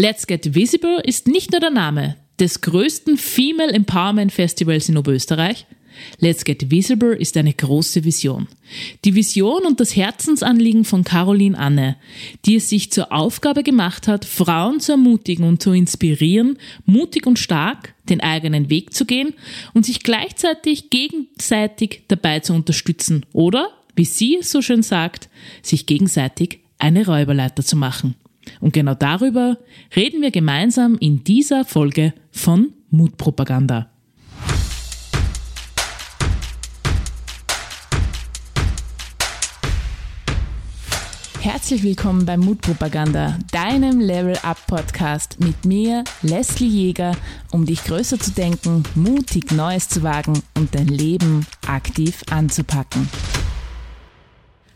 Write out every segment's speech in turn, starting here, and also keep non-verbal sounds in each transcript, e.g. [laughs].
Let's Get Visible ist nicht nur der Name des größten Female Empowerment Festivals in Oberösterreich. Let's Get Visible ist eine große Vision. Die Vision und das Herzensanliegen von Caroline Anne, die es sich zur Aufgabe gemacht hat, Frauen zu ermutigen und zu inspirieren, mutig und stark den eigenen Weg zu gehen und sich gleichzeitig gegenseitig dabei zu unterstützen oder, wie sie es so schön sagt, sich gegenseitig eine Räuberleiter zu machen. Und genau darüber reden wir gemeinsam in dieser Folge von Mutpropaganda. Herzlich willkommen bei Mutpropaganda, deinem Level Up Podcast mit mir, Leslie Jäger, um dich größer zu denken, mutig Neues zu wagen und dein Leben aktiv anzupacken.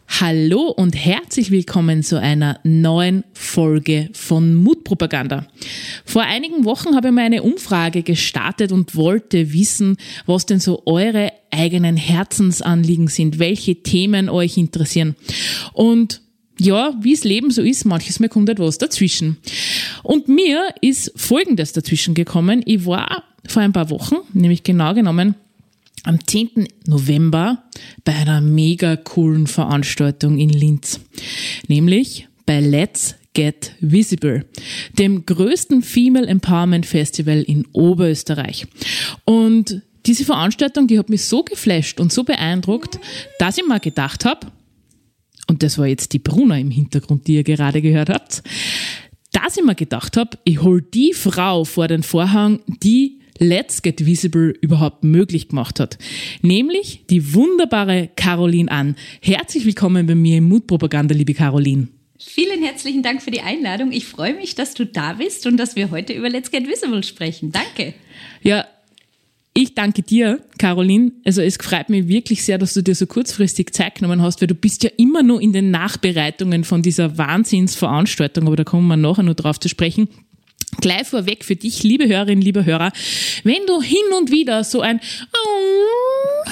Hallo und herzlich willkommen zu einer neuen Folge von Mutpropaganda. Vor einigen Wochen habe ich mal eine Umfrage gestartet und wollte wissen, was denn so eure eigenen Herzensanliegen sind, welche Themen euch interessieren. Und ja, wie es Leben so ist, manches Mal kommt etwas dazwischen. Und mir ist Folgendes dazwischen gekommen. Ich war vor ein paar Wochen, nämlich genau genommen am 10. November bei einer mega coolen Veranstaltung in Linz. Nämlich bei Let's Get Visible, dem größten Female Empowerment Festival in Oberösterreich. Und diese Veranstaltung, die hat mich so geflasht und so beeindruckt, dass ich mal gedacht habe, und das war jetzt die Bruna im Hintergrund, die ihr gerade gehört habt, dass ich mir gedacht habe, ich hol die Frau vor den Vorhang, die Let's Get Visible überhaupt möglich gemacht hat. Nämlich die wunderbare Caroline An. Herzlich willkommen bei mir im Mutpropaganda, liebe Caroline. Vielen herzlichen Dank für die Einladung. Ich freue mich, dass du da bist und dass wir heute über Let's Get Visible sprechen. Danke. Ja, ich danke dir, Caroline. Also es freut mich wirklich sehr, dass du dir so kurzfristig Zeit genommen hast, weil du bist ja immer nur in den Nachbereitungen von dieser Wahnsinnsveranstaltung, aber da kommen wir nachher noch drauf zu sprechen. Gleich vorweg für dich, liebe Hörerinnen, liebe Hörer, wenn du hin und wieder so ein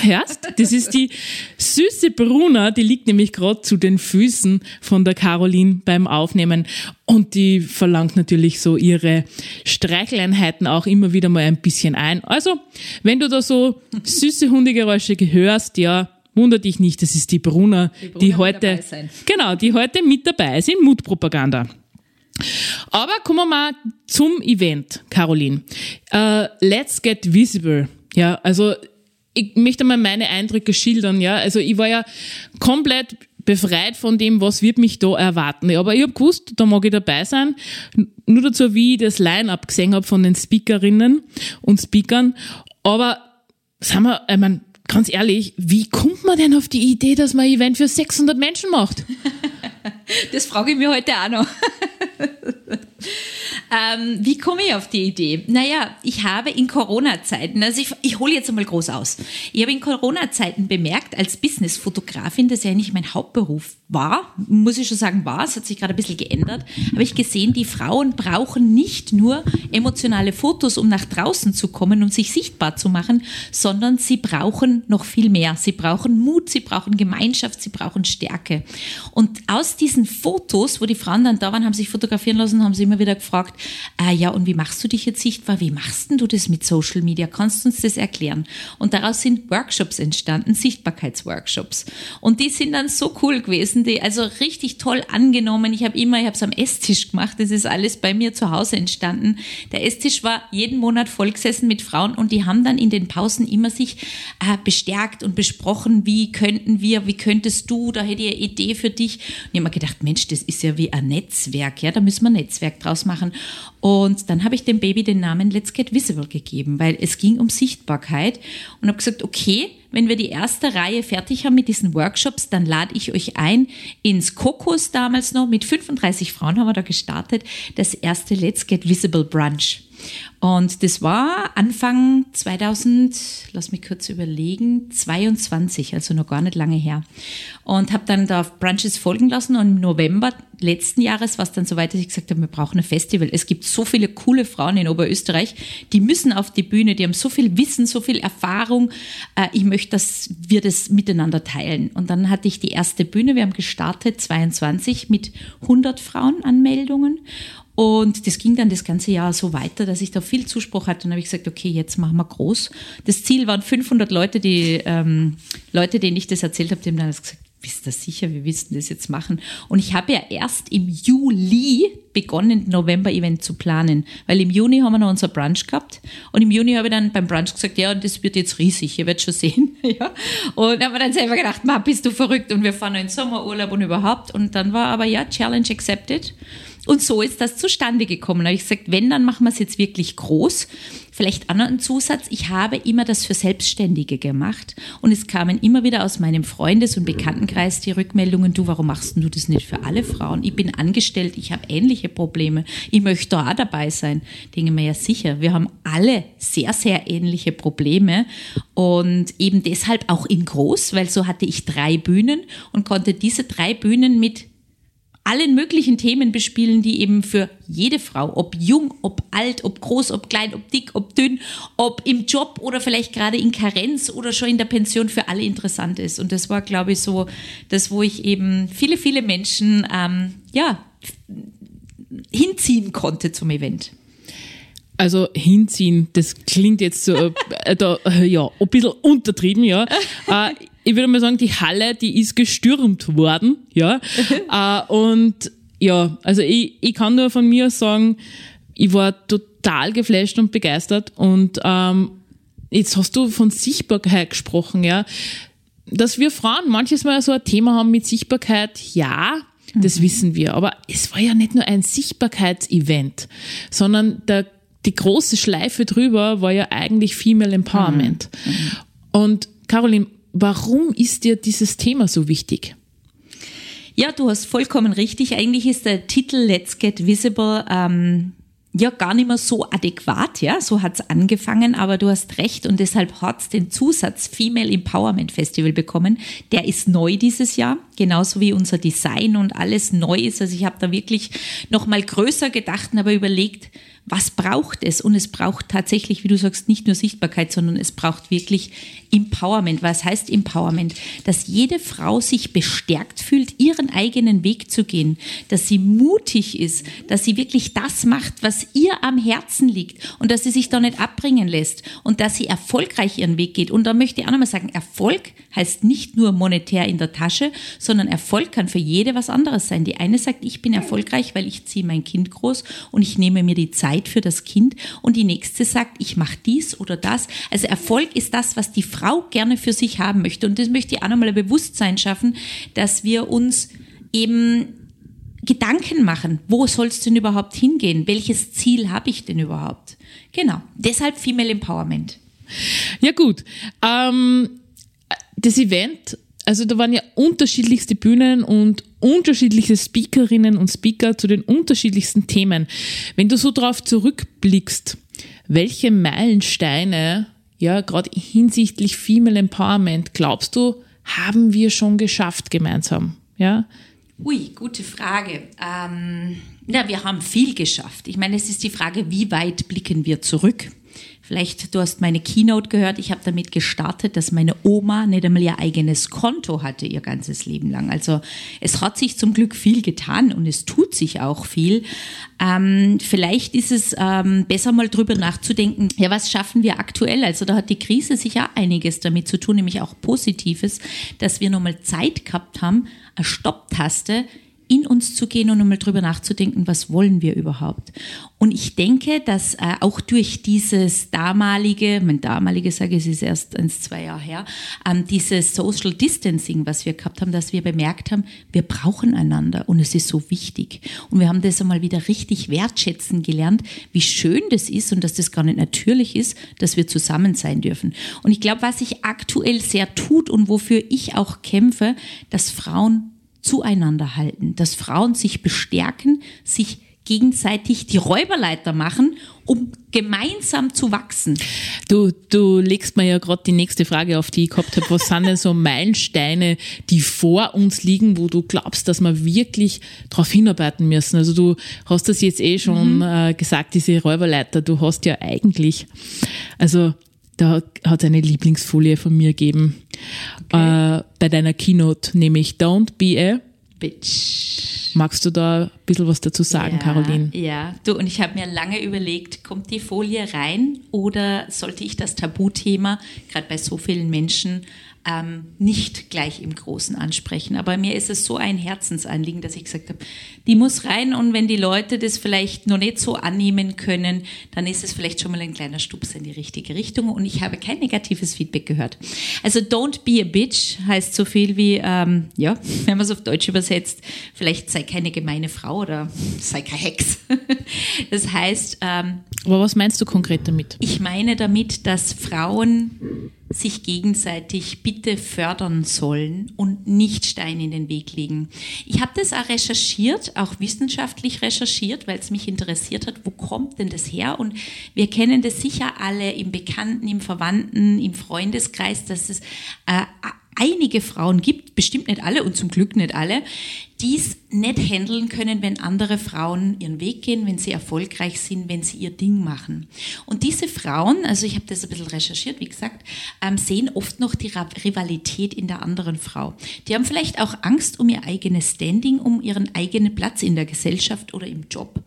hörst, das ist die süße Bruna, die liegt nämlich gerade zu den Füßen von der Caroline beim Aufnehmen und die verlangt natürlich so ihre Streicheleinheiten auch immer wieder mal ein bisschen ein. Also, wenn du da so süße Hundegeräusche hörst, ja, wunder dich nicht, das ist die Bruna, die, Bruna die heute, genau, die heute mit dabei ist in Mutpropaganda. Aber kommen wir mal zum Event, Caroline. Uh, let's get visible. Ja, also ich möchte mal meine Eindrücke schildern. Ja, also ich war ja komplett befreit von dem, was wird mich da erwarten. Aber ich habe gewusst, da mag ich dabei sein. Nur dazu, wie ich das Line-up gesehen habe von den Speakerinnen und Speakern. Aber sagen wir, ich mein, ganz ehrlich, wie kommt man denn auf die Idee, dass man ein Event für 600 Menschen macht? [laughs] Das frage ich mir heute auch noch. Ähm, wie komme ich auf die Idee? Naja, ich habe in Corona-Zeiten, also ich, ich hole jetzt einmal groß aus. Ich habe in Corona-Zeiten bemerkt, als Business-Fotografin, das ja nicht mein Hauptberuf war, muss ich schon sagen, war, es hat sich gerade ein bisschen geändert, habe ich gesehen, die Frauen brauchen nicht nur emotionale Fotos, um nach draußen zu kommen und sich sichtbar zu machen, sondern sie brauchen noch viel mehr. Sie brauchen Mut, sie brauchen Gemeinschaft, sie brauchen Stärke. Und aus diesen Fotos, wo die Frauen dann da waren, haben sich fotografieren lassen, haben sie immer wieder gefragt, äh, ja, und wie machst du dich jetzt sichtbar? Wie machst denn du das mit Social Media? Kannst du uns das erklären? Und daraus sind Workshops entstanden, Sichtbarkeitsworkshops. Und die sind dann so cool gewesen, die also richtig toll angenommen. Ich habe immer, ich habe es am Esstisch gemacht. Das ist alles bei mir zu Hause entstanden. Der Esstisch war jeden Monat vollgesessen mit Frauen und die haben dann in den Pausen immer sich äh, bestärkt und besprochen, wie könnten wir, wie könntest du, da hätte ich eine Idee für dich. Und ich habe mir gedacht, Mensch, das ist ja wie ein Netzwerk, ja, da müssen wir ein Netzwerk draus machen. Und dann habe ich dem Baby den Namen Let's Get Visible gegeben, weil es ging um Sichtbarkeit und habe gesagt, okay, wenn wir die erste Reihe fertig haben mit diesen Workshops, dann lade ich euch ein ins Kokos damals noch. Mit 35 Frauen haben wir da gestartet. Das erste Let's Get Visible Brunch. Und das war Anfang 2000, lass mich kurz überlegen, 22, also noch gar nicht lange her. Und habe dann da auf Brunches folgen lassen und im November letzten Jahres war es dann so weit, dass ich gesagt habe, wir brauchen ein Festival. Es gibt so viele coole Frauen in Oberösterreich, die müssen auf die Bühne, die haben so viel Wissen, so viel Erfahrung. Äh, ich möchte, dass wir das miteinander teilen. Und dann hatte ich die erste Bühne, wir haben gestartet 22 mit 100 Frauenanmeldungen Und das ging dann das ganze Jahr so weiter, dass ich da viel Zuspruch hatte. Und dann habe ich gesagt, okay, jetzt machen wir groß. Das Ziel waren 500 Leute, die ähm, Leute, denen ich das erzählt habe, die haben dann gesagt, bist du sicher, wir wissen das jetzt machen? Und ich habe ja erst im Juli begonnen, November-Event zu planen, weil im Juni haben wir noch unser Brunch gehabt und im Juni habe ich dann beim Brunch gesagt, ja, das wird jetzt riesig, ihr werdet schon sehen. [laughs] ja. Und haben wir dann selber gedacht, ma, bist du verrückt und wir fahren noch in Sommerurlaub und überhaupt. Und dann war aber ja, Challenge accepted. Und so ist das zustande gekommen. Da habe ich gesagt, wenn, dann machen wir es jetzt wirklich groß. Vielleicht auch noch ein Zusatz. Ich habe immer das für Selbstständige gemacht. Und es kamen immer wieder aus meinem Freundes- und Bekanntenkreis die Rückmeldungen, du, warum machst du das nicht für alle Frauen? Ich bin angestellt, ich habe ähnliche Probleme. Ich möchte da auch dabei sein. Denke mir ja sicher, wir haben alle sehr, sehr ähnliche Probleme. Und eben deshalb auch in groß, weil so hatte ich drei Bühnen und konnte diese drei Bühnen mit allen möglichen Themen bespielen, die eben für jede Frau, ob jung, ob alt, ob groß, ob klein, ob dick, ob dünn, ob im Job oder vielleicht gerade in Karenz oder schon in der Pension für alle interessant ist. Und das war, glaube ich, so das, wo ich eben viele, viele Menschen ähm, ja, hinziehen konnte zum Event. Also hinziehen, das klingt jetzt so, äh, da, ja, ein bisschen untertrieben, ja. [laughs] Äh, ich würde mal sagen, die Halle, die ist gestürmt worden, ja. [laughs] äh, und ja, also ich, ich kann nur von mir sagen, ich war total geflasht und begeistert. Und ähm, jetzt hast du von Sichtbarkeit gesprochen, ja. Dass wir Frauen manches Mal so ein Thema haben mit Sichtbarkeit, ja, das mhm. wissen wir. Aber es war ja nicht nur ein Sichtbarkeitsevent, sondern der, die große Schleife drüber war ja eigentlich Female Empowerment. Mhm. Mhm. Und Caroline, Warum ist dir dieses Thema so wichtig? Ja, du hast vollkommen richtig. Eigentlich ist der Titel Let's Get Visible ähm, ja gar nicht mehr so adäquat, ja, so hat's angefangen, aber du hast recht und deshalb hat's den Zusatz Female Empowerment Festival bekommen. Der ist neu dieses Jahr, genauso wie unser Design und alles neu ist. Also ich habe da wirklich noch mal größer gedacht und aber überlegt, was braucht es? Und es braucht tatsächlich, wie du sagst, nicht nur Sichtbarkeit, sondern es braucht wirklich Empowerment. Was heißt Empowerment? Dass jede Frau sich bestärkt fühlt, ihren eigenen Weg zu gehen, dass sie mutig ist, dass sie wirklich das macht, was ihr am Herzen liegt und dass sie sich da nicht abbringen lässt und dass sie erfolgreich ihren Weg geht. Und da möchte ich auch nochmal sagen, Erfolg heißt nicht nur monetär in der Tasche, sondern Erfolg kann für jede was anderes sein. Die eine sagt, ich bin erfolgreich, weil ich ziehe mein Kind groß und ich nehme mir die Zeit Zeit für das Kind und die nächste sagt, ich mache dies oder das. Also Erfolg ist das, was die Frau gerne für sich haben möchte. Und das möchte ich auch nochmal ein Bewusstsein schaffen, dass wir uns eben Gedanken machen, wo soll es denn überhaupt hingehen? Welches Ziel habe ich denn überhaupt? Genau, deshalb Female Empowerment. Ja gut, ähm, das Event also da waren ja unterschiedlichste Bühnen und unterschiedliche Speakerinnen und Speaker zu den unterschiedlichsten Themen. Wenn du so drauf zurückblickst, welche Meilensteine, ja, gerade hinsichtlich Female Empowerment, glaubst du, haben wir schon geschafft gemeinsam? Ja? Ui, gute Frage. Ähm, ja, wir haben viel geschafft. Ich meine, es ist die Frage, wie weit blicken wir zurück? Vielleicht, du hast meine Keynote gehört, ich habe damit gestartet, dass meine Oma nicht einmal ihr eigenes Konto hatte, ihr ganzes Leben lang. Also es hat sich zum Glück viel getan und es tut sich auch viel. Ähm, vielleicht ist es ähm, besser mal drüber nachzudenken, ja, was schaffen wir aktuell? Also da hat die Krise sicher einiges damit zu tun, nämlich auch Positives, dass wir nochmal Zeit gehabt haben, eine Stopptaste in uns zu gehen und einmal drüber nachzudenken, was wollen wir überhaupt. Und ich denke, dass äh, auch durch dieses damalige, mein damaliges sage ich, es ist erst ein, zwei Jahre her, ähm, dieses Social Distancing, was wir gehabt haben, dass wir bemerkt haben, wir brauchen einander und es ist so wichtig. Und wir haben das einmal wieder richtig wertschätzen gelernt, wie schön das ist und dass das gar nicht natürlich ist, dass wir zusammen sein dürfen. Und ich glaube, was sich aktuell sehr tut und wofür ich auch kämpfe, dass Frauen zueinander halten, dass Frauen sich bestärken, sich gegenseitig die Räuberleiter machen, um gemeinsam zu wachsen. Du, du legst mir ja gerade die nächste Frage auf, die ich gehabt habe. Was sind denn so [laughs] Meilensteine, die vor uns liegen, wo du glaubst, dass wir wirklich darauf hinarbeiten müssen? Also du hast das jetzt eh schon mhm. äh, gesagt, diese Räuberleiter. Du hast ja eigentlich, also da hat es eine Lieblingsfolie von mir gegeben okay. äh, bei deiner Keynote, nämlich Don't be a bitch. Magst du da ein bisschen was dazu sagen, ja, Caroline? Ja, du, und ich habe mir lange überlegt, kommt die Folie rein oder sollte ich das Tabuthema, gerade bei so vielen Menschen, ähm, nicht gleich im Großen ansprechen. Aber mir ist es so ein Herzensanliegen, dass ich gesagt habe, die muss rein und wenn die Leute das vielleicht noch nicht so annehmen können, dann ist es vielleicht schon mal ein kleiner Stups in die richtige Richtung und ich habe kein negatives Feedback gehört. Also don't be a bitch heißt so viel wie, ähm, ja, [laughs] wenn man es auf Deutsch übersetzt, vielleicht sei keine gemeine Frau oder sei kein Hex. [laughs] Das heißt... Ähm, Aber was meinst du konkret damit? Ich meine damit, dass Frauen sich gegenseitig bitte fördern sollen und nicht Steine in den Weg legen. Ich habe das auch recherchiert, auch wissenschaftlich recherchiert, weil es mich interessiert hat, wo kommt denn das her? Und wir kennen das sicher alle im Bekannten, im Verwandten, im Freundeskreis, dass es äh, einige Frauen gibt, bestimmt nicht alle und zum Glück nicht alle, die es nicht handeln können, wenn andere Frauen ihren Weg gehen, wenn sie erfolgreich sind, wenn sie ihr Ding machen. Und diese Frauen, also ich habe das ein bisschen recherchiert, wie gesagt, ähm, sehen oft noch die Rivalität in der anderen Frau. Die haben vielleicht auch Angst um ihr eigenes Standing, um ihren eigenen Platz in der Gesellschaft oder im Job.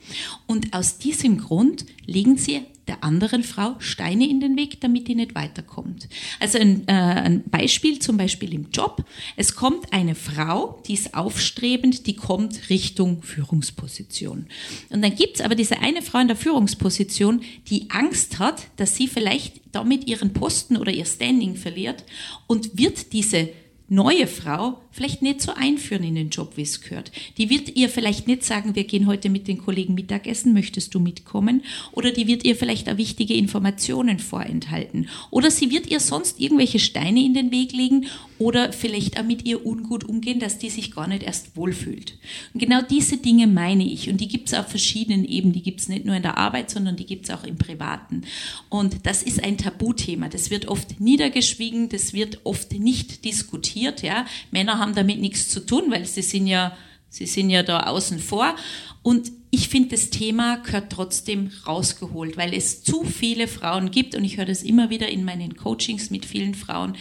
Und aus diesem Grund legen sie der anderen Frau Steine in den Weg, damit die nicht weiterkommt. Also ein, äh, ein Beispiel zum Beispiel im Job. Es kommt eine Frau, die ist aufstrebend, die kommt Richtung Führungsposition. Und dann gibt's aber diese eine Frau in der Führungsposition, die Angst hat, dass sie vielleicht damit ihren Posten oder ihr Standing verliert und wird diese neue Frau vielleicht nicht so einführen in den Job, wie es gehört. Die wird ihr vielleicht nicht sagen, wir gehen heute mit den Kollegen Mittagessen, möchtest du mitkommen? Oder die wird ihr vielleicht auch wichtige Informationen vorenthalten. Oder sie wird ihr sonst irgendwelche Steine in den Weg legen oder vielleicht auch mit ihr ungut umgehen, dass die sich gar nicht erst wohlfühlt. Und genau diese Dinge meine ich. Und die gibt es auf verschiedenen Ebenen. Die gibt es nicht nur in der Arbeit, sondern die gibt es auch im Privaten. Und das ist ein Tabuthema. Das wird oft niedergeschwiegen, das wird oft nicht diskutiert. Ja? Männer haben damit nichts zu tun, weil sie sind ja, sie sind ja da außen vor. Und ich finde, das Thema gehört trotzdem rausgeholt, weil es zu viele Frauen gibt und ich höre das immer wieder in meinen Coachings mit vielen Frauen,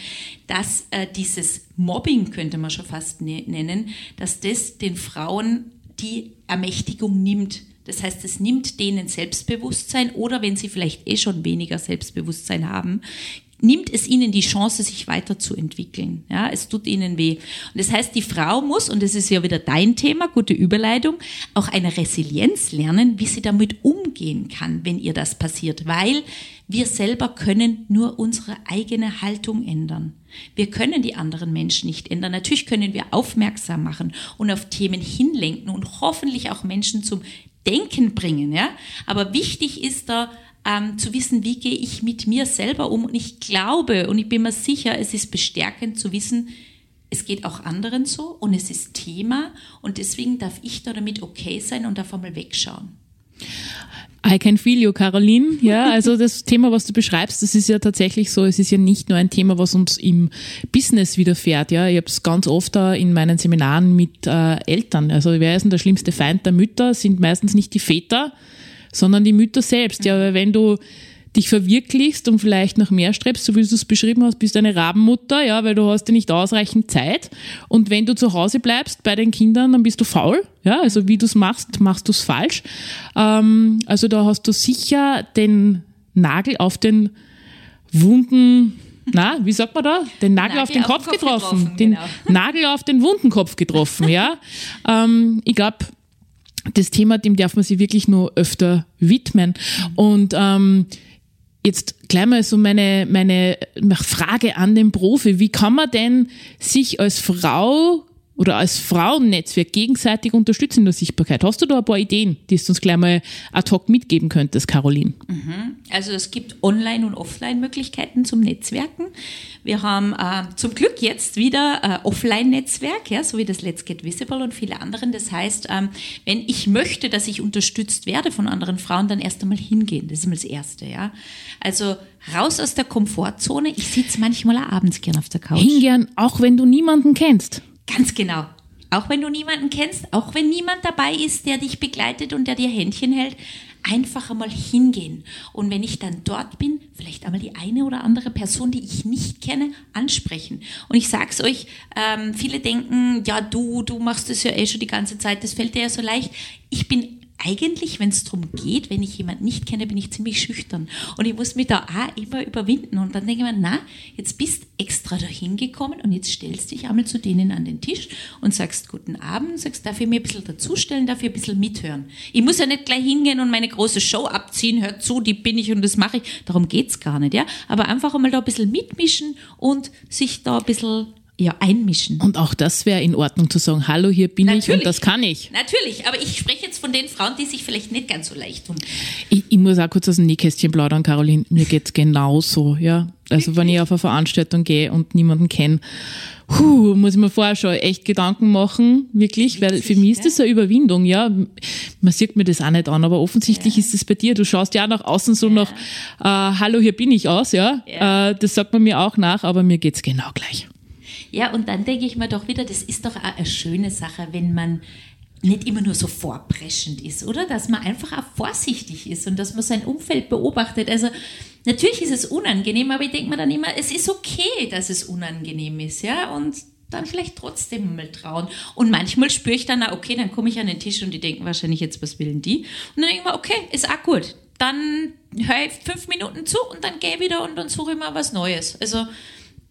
dass äh, dieses Mobbing, könnte man schon fast ne nennen, dass das den Frauen die Ermächtigung nimmt. Das heißt, es nimmt denen Selbstbewusstsein oder wenn sie vielleicht eh schon weniger Selbstbewusstsein haben, nimmt es ihnen die Chance, sich weiterzuentwickeln. Ja, es tut ihnen weh. Und das heißt, die Frau muss, und das ist ja wieder dein Thema, gute Überleitung, auch eine Resilienz lernen, wie sie damit umgehen kann, wenn ihr das passiert, weil wir selber können nur unsere eigene Haltung ändern. Wir können die anderen Menschen nicht ändern. Natürlich können wir aufmerksam machen und auf Themen hinlenken und hoffentlich auch Menschen zum Denken bringen, ja. Aber wichtig ist da, ähm, zu wissen, wie gehe ich mit mir selber um. Und ich glaube und ich bin mir sicher, es ist bestärkend zu wissen, es geht auch anderen so und es ist Thema und deswegen darf ich da damit okay sein und darf einmal wegschauen. I can feel you, Caroline. Ja, also das Thema, was du beschreibst, das ist ja tatsächlich so, es ist ja nicht nur ein Thema, was uns im Business widerfährt. Ja, ich habe es ganz oft in meinen Seminaren mit äh, Eltern. Also wer ist denn der schlimmste Feind der Mütter? Sind meistens nicht die Väter, sondern die Mütter selbst. Ja, weil wenn du dich verwirklichst und vielleicht noch mehr strebst, so wie du es beschrieben hast, bist du eine Rabenmutter, ja, weil du hast ja nicht ausreichend Zeit. Und wenn du zu Hause bleibst bei den Kindern, dann bist du faul. Ja, also wie du es machst, machst du es falsch. Ähm, also da hast du sicher den Nagel auf den wunden na, wie sagt man da? Den Nagel, Nagel auf den auf Kopf, Kopf, getroffen. getroffen den genau. Nagel auf den wunden Kopf getroffen, ja. [laughs] ähm, ich glaube, das Thema, dem darf man sich wirklich nur öfter widmen. Und ähm, jetzt gleich mal so meine, meine Frage an den Profi. Wie kann man denn sich als Frau oder als Frauennetzwerk gegenseitig unterstützen in der Sichtbarkeit. Hast du da ein paar Ideen, die du uns gleich mal ad hoc mitgeben könntest, Caroline? Mhm. Also es gibt Online- und Offline-Möglichkeiten zum Netzwerken. Wir haben äh, zum Glück jetzt wieder äh, Offline-Netzwerk, ja, so wie das Let's Get Visible und viele anderen. Das heißt, ähm, wenn ich möchte, dass ich unterstützt werde von anderen Frauen, dann erst einmal hingehen. Das ist immer das Erste. Ja. Also raus aus der Komfortzone. Ich sitze manchmal auch abends gern auf der Couch. Hingern, auch wenn du niemanden kennst. Ganz genau. auch wenn du niemanden kennst, auch wenn niemand dabei ist, der dich begleitet und der dir Händchen hält, einfach einmal hingehen. Und wenn ich dann dort bin, vielleicht einmal die eine oder andere Person, die ich nicht kenne, ansprechen. Und ich sag's euch, ähm, viele denken, ja, du, du machst das ja eh schon die ganze Zeit, das fällt dir ja so leicht. Ich bin eigentlich, wenn es darum geht, wenn ich jemanden nicht kenne, bin ich ziemlich schüchtern. Und ich muss mich da auch immer überwinden. Und dann denke ich mir, na, jetzt bist extra dahin gekommen und jetzt stellst dich einmal zu denen an den Tisch und sagst guten Abend, sagst, darf ich mir ein bisschen dazustellen, darf ich ein bisschen mithören. Ich muss ja nicht gleich hingehen und meine große Show abziehen, hört zu, die bin ich und das mache ich. Darum geht's gar nicht, ja. Aber einfach einmal da ein bisschen mitmischen und sich da ein bisschen ja, einmischen. Und auch das wäre in Ordnung zu sagen, hallo, hier bin Natürlich. ich und das kann ich. Natürlich, aber ich spreche jetzt von den Frauen, die sich vielleicht nicht ganz so leicht tun. Ich, ich muss auch kurz aus dem Nähkästchen plaudern, Caroline. Mir geht's genauso, ja. Also wenn ich auf eine Veranstaltung gehe und niemanden kenne, muss ich mir vorher schon echt Gedanken machen, wirklich, weil für mich ist das eine Überwindung, ja. Man sieht mir das auch nicht an, aber offensichtlich ja. ist es bei dir. Du schaust ja nach außen so ja. nach, äh, hallo, hier bin ich aus, ja. ja. Äh, das sagt man mir auch nach, aber mir geht's genau gleich. Ja, und dann denke ich mir doch wieder, das ist doch auch eine schöne Sache, wenn man nicht immer nur so vorpreschend ist, oder? Dass man einfach auch vorsichtig ist und dass man sein Umfeld beobachtet. Also natürlich ist es unangenehm, aber ich denke mir dann immer, es ist okay, dass es unangenehm ist, ja? Und dann vielleicht trotzdem mal trauen. Und manchmal spüre ich dann, auch, okay, dann komme ich an den Tisch und die denken wahrscheinlich jetzt, was will denn die? Und dann denke ich mir, okay, ist auch gut. Dann höre ich fünf Minuten zu und dann gehe ich wieder und dann suche ich mal was Neues. Also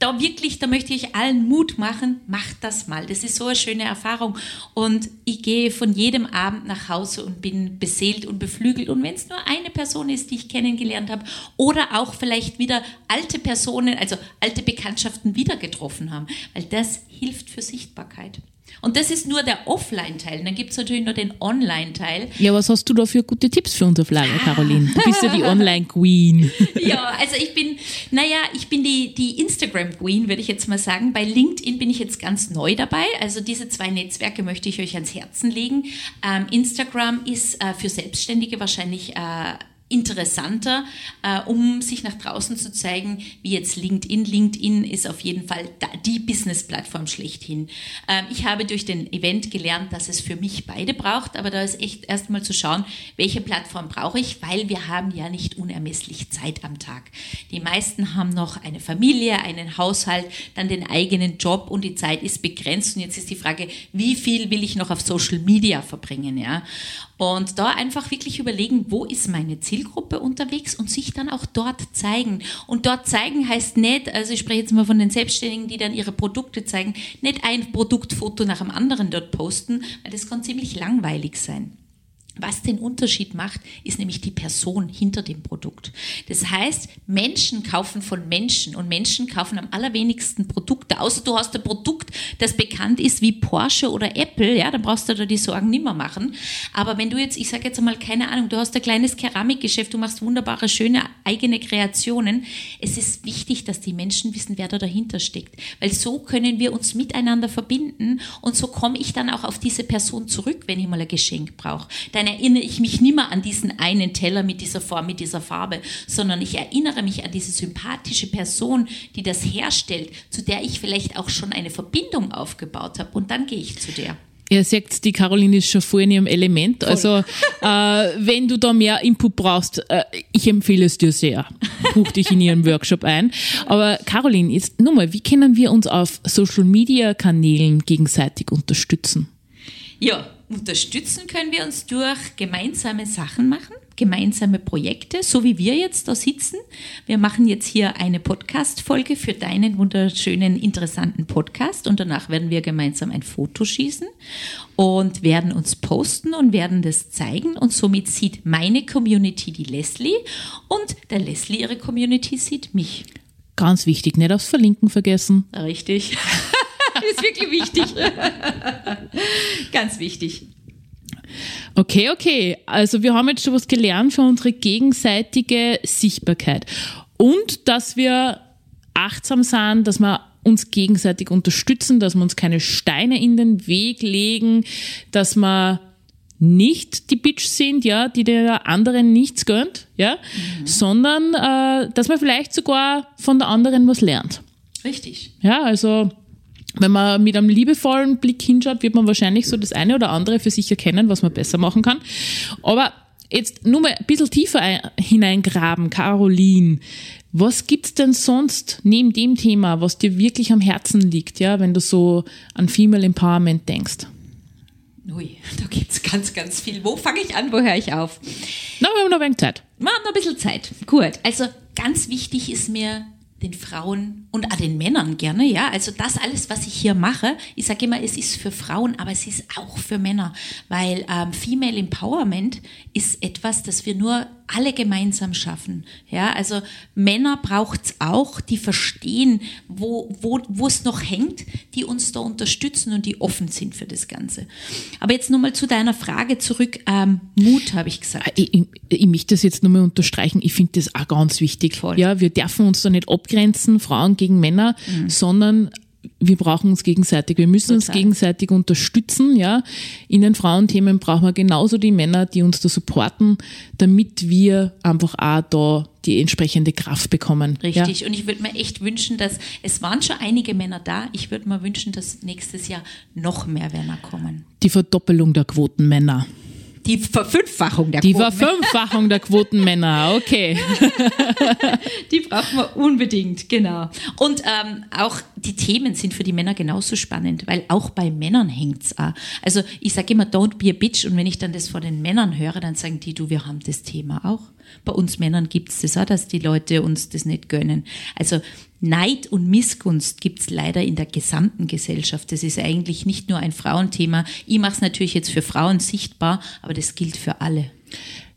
da wirklich, da möchte ich allen Mut machen, macht das mal. Das ist so eine schöne Erfahrung. Und ich gehe von jedem Abend nach Hause und bin beseelt und beflügelt. Und wenn es nur eine Person ist, die ich kennengelernt habe, oder auch vielleicht wieder alte Personen, also alte Bekanntschaften wieder getroffen haben, weil das hilft für Sichtbarkeit. Und das ist nur der Offline-Teil. Dann gibt es natürlich nur den Online-Teil. Ja, was hast du da für gute Tipps für unser Flyer, Caroline? Du bist ja die Online-Queen. [laughs] ja, also ich bin, naja, ich bin die, die Instagram-Queen, würde ich jetzt mal sagen. Bei LinkedIn bin ich jetzt ganz neu dabei. Also diese zwei Netzwerke möchte ich euch ans Herzen legen. Ähm, Instagram ist äh, für Selbstständige wahrscheinlich äh, interessanter, äh, um sich nach draußen zu zeigen, wie jetzt LinkedIn. LinkedIn ist auf jeden Fall die Business-Plattform schlechthin. Ähm, ich habe durch den Event gelernt, dass es für mich beide braucht, aber da ist echt erstmal zu schauen, welche Plattform brauche ich, weil wir haben ja nicht unermesslich Zeit am Tag. Die meisten haben noch eine Familie, einen Haushalt, dann den eigenen Job und die Zeit ist begrenzt. Und jetzt ist die Frage, wie viel will ich noch auf Social Media verbringen, ja? Und da einfach wirklich überlegen, wo ist meine Zielgruppe unterwegs und sich dann auch dort zeigen. Und dort zeigen heißt nicht, also ich spreche jetzt mal von den Selbstständigen, die dann ihre Produkte zeigen, nicht ein Produktfoto nach dem anderen dort posten, weil das kann ziemlich langweilig sein. Was den Unterschied macht, ist nämlich die Person hinter dem Produkt. Das heißt, Menschen kaufen von Menschen und Menschen kaufen am allerwenigsten Produkte. Außer du hast ein Produkt, das bekannt ist wie Porsche oder Apple, ja, dann brauchst du da die Sorgen nimmer machen. Aber wenn du jetzt, ich sage jetzt einmal, keine Ahnung, du hast ein kleines Keramikgeschäft, du machst wunderbare, schöne eigene Kreationen. Es ist wichtig, dass die Menschen wissen, wer da dahinter steckt. Weil so können wir uns miteinander verbinden und so komme ich dann auch auf diese Person zurück, wenn ich mal ein Geschenk brauche dann erinnere ich mich nicht mehr an diesen einen Teller mit dieser Form, mit dieser Farbe, sondern ich erinnere mich an diese sympathische Person, die das herstellt, zu der ich vielleicht auch schon eine Verbindung aufgebaut habe und dann gehe ich zu der. Ihr seht, die Caroline ist schon voll in ihrem Element. Voll. Also, äh, wenn du da mehr Input brauchst, äh, ich empfehle es dir sehr. Buch dich in ihren Workshop ein. Aber Caroline, jetzt nochmal, wie können wir uns auf Social Media Kanälen gegenseitig unterstützen? Ja, unterstützen können wir uns durch gemeinsame Sachen machen, gemeinsame Projekte, so wie wir jetzt da sitzen. Wir machen jetzt hier eine Podcast-Folge für deinen wunderschönen, interessanten Podcast und danach werden wir gemeinsam ein Foto schießen und werden uns posten und werden das zeigen und somit sieht meine Community die Leslie und der Leslie ihre Community sieht mich. Ganz wichtig, nicht aufs Verlinken vergessen. Richtig. [laughs] [laughs] ist wirklich wichtig. Ganz wichtig. Okay, okay. Also wir haben jetzt schon was gelernt für unsere gegenseitige Sichtbarkeit. Und dass wir achtsam sind, dass wir uns gegenseitig unterstützen, dass wir uns keine Steine in den Weg legen, dass wir nicht die Bitch sind, ja, die der anderen nichts gönnt, ja, mhm. sondern äh, dass man vielleicht sogar von der anderen was lernt. Richtig. Ja, also wenn man mit einem liebevollen Blick hinschaut, wird man wahrscheinlich so das eine oder andere für sich erkennen, was man besser machen kann. Aber jetzt nur mal ein bisschen tiefer hineingraben, Caroline. Was gibt's denn sonst neben dem Thema, was dir wirklich am Herzen liegt, ja, wenn du so an Female Empowerment denkst? Ui, da gibt's ganz, ganz viel. Wo fange ich an, wo höre ich auf? Na, wir haben noch ein wenig Zeit. Wir haben noch ein bisschen Zeit. Gut, also ganz wichtig ist mir den Frauen und auch den Männern gerne, ja. Also das alles, was ich hier mache, ich sage immer, es ist für Frauen, aber es ist auch für Männer, weil ähm, Female Empowerment ist etwas, das wir nur alle gemeinsam schaffen. Ja, also Männer braucht's auch, die verstehen, wo, wo, wo es noch hängt, die uns da unterstützen und die offen sind für das Ganze. Aber jetzt nochmal zu deiner Frage zurück. Ähm, Mut, habe ich gesagt. Ich, ich, ich möchte das jetzt nochmal unterstreichen. Ich finde das auch ganz wichtig. Voll. Ja, wir dürfen uns da nicht abgrenzen, Frauen gegen Männer, mhm. sondern wir brauchen uns gegenseitig. Wir müssen Total. uns gegenseitig unterstützen, ja. In den Frauenthemen brauchen wir genauso die Männer, die uns da supporten, damit wir einfach auch da die entsprechende Kraft bekommen. Richtig. Ja. Und ich würde mir echt wünschen, dass es waren schon einige Männer da. Ich würde mir wünschen, dass nächstes Jahr noch mehr Männer kommen. Die Verdoppelung der Quotenmänner. Die Verfünffachung der Die Quoten. Verfünffachung der Quotenmänner, okay. [laughs] die brauchen wir unbedingt, genau. Und ähm, auch die Themen sind für die Männer genauso spannend, weil auch bei Männern hängt's auch. Also ich sage immer, don't be a bitch. Und wenn ich dann das vor den Männern höre, dann sagen die, du, wir haben das Thema auch. Bei uns Männern gibt's das auch, dass die Leute uns das nicht gönnen. Also Neid und Missgunst gibt's leider in der gesamten Gesellschaft. Das ist eigentlich nicht nur ein Frauenthema. Ich mache es natürlich jetzt für Frauen sichtbar, aber das gilt für alle.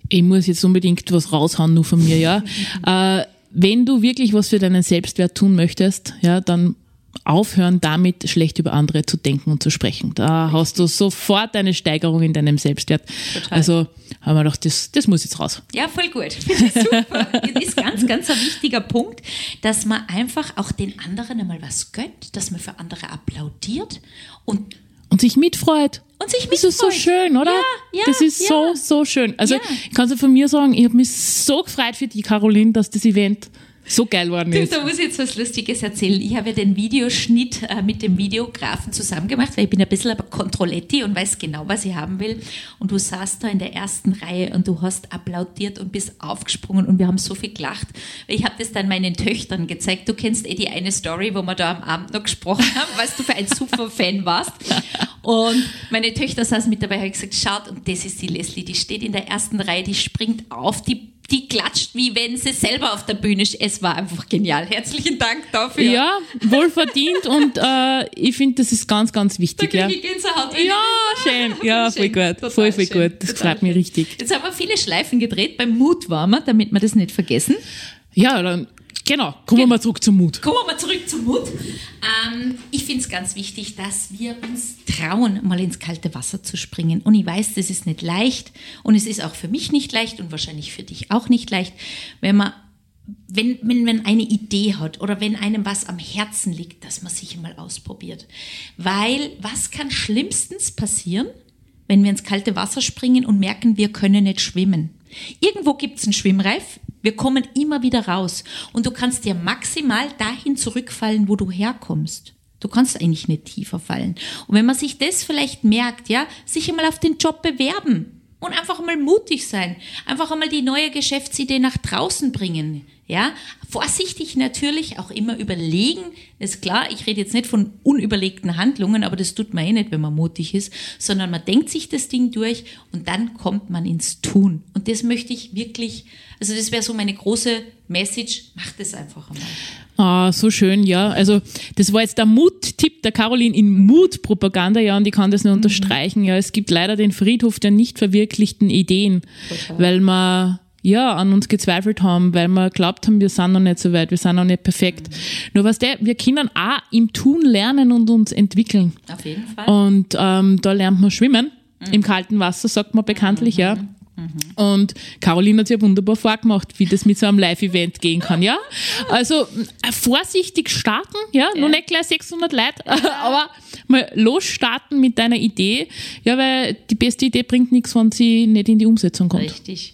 Ich muss jetzt unbedingt was raushauen, nur von mir, ja. [laughs] äh, wenn du wirklich was für deinen Selbstwert tun möchtest, ja, dann aufhören, damit schlecht über andere zu denken und zu sprechen. Da Richtig. hast du sofort eine Steigerung in deinem Selbstwert. Total. Also haben wir gedacht, das, das muss jetzt raus. Ja, voll gut. [laughs] Super. das ist ganz, ganz ein wichtiger Punkt, dass man einfach auch den anderen einmal was gönnt, dass man für andere applaudiert und und sich mitfreut. Und sich mitfreut. Das ist so schön, oder? Ja, ja, das ist ja. so, so schön. Also, ja. ich kann es von mir sagen, ich habe mich so gefreut für die Caroline, dass das Event so geil worden ist. Da muss ich jetzt was Lustiges erzählen. Ich habe ja den Videoschnitt äh, mit dem Videografen zusammen gemacht, weil ich bin ein bisschen aber Kontrolletti und weiß genau, was ich haben will. Und du saßt da in der ersten Reihe und du hast applaudiert und bist aufgesprungen und wir haben so viel gelacht. Ich habe das dann meinen Töchtern gezeigt. Du kennst eh die eine Story, wo wir da am Abend noch gesprochen haben, was du für ein super Fan warst. Und meine Töchter saßen mit dabei, habe gesagt, schaut, und das ist die Leslie, die steht in der ersten Reihe, die springt auf, die die klatscht, wie wenn sie selber auf der Bühne ist. Es war einfach genial. Herzlichen Dank dafür. Ja, wohlverdient und äh, ich finde, das ist ganz, ganz wichtig. Da ja. Gänsehaut. Ja, schön. Ja, voll gut. Total voll, voll schön. gut. Das Total freut mich richtig. Jetzt haben wir viele Schleifen gedreht beim Mutwarmer, damit wir das nicht vergessen. Ja, dann Genau, kommen wir mal zurück zum Mut. Kommen wir mal zurück zum Mut. Ähm, ich finde es ganz wichtig, dass wir uns trauen, mal ins kalte Wasser zu springen. Und ich weiß, das ist nicht leicht und es ist auch für mich nicht leicht und wahrscheinlich für dich auch nicht leicht, wenn man wenn, wenn man eine Idee hat oder wenn einem was am Herzen liegt, dass man sich mal ausprobiert. Weil was kann schlimmstens passieren, wenn wir ins kalte Wasser springen und merken, wir können nicht schwimmen? Irgendwo gibt es einen Schwimmreif, wir kommen immer wieder raus und du kannst dir maximal dahin zurückfallen, wo du herkommst. Du kannst eigentlich nicht tiefer fallen. Und wenn man sich das vielleicht merkt, ja, sich einmal auf den Job bewerben und einfach mal mutig sein, einfach einmal die neue Geschäftsidee nach draußen bringen. Ja, vorsichtig natürlich auch immer überlegen. ist klar, ich rede jetzt nicht von unüberlegten Handlungen, aber das tut man eh nicht, wenn man mutig ist, sondern man denkt sich das Ding durch und dann kommt man ins Tun. Und das möchte ich wirklich, also das wäre so meine große Message, macht es einfach einmal. Ah, so schön, ja. Also das war jetzt der Mut-Tipp der Caroline in Mutpropaganda, ja, und ich kann das nur mhm. unterstreichen. Ja, es gibt leider den Friedhof der nicht verwirklichten Ideen, Total. weil man ja, an uns gezweifelt haben, weil wir glaubt haben, wir sind noch nicht so weit, wir sind noch nicht perfekt. Mhm. Nur was der, wir können auch im Tun lernen und uns entwickeln. Auf jeden Fall. Und ähm, da lernt man schwimmen. Mhm. Im kalten Wasser, sagt man bekanntlich, mhm. ja. Mhm. Und Caroline hat ja wunderbar vorgemacht, wie das mit so einem Live-Event gehen kann, ja. Also äh, vorsichtig starten, ja, ja. noch nicht gleich 600 Leute, [laughs] aber mal losstarten mit deiner Idee, ja, weil die beste Idee bringt nichts, wenn sie nicht in die Umsetzung kommt. Richtig.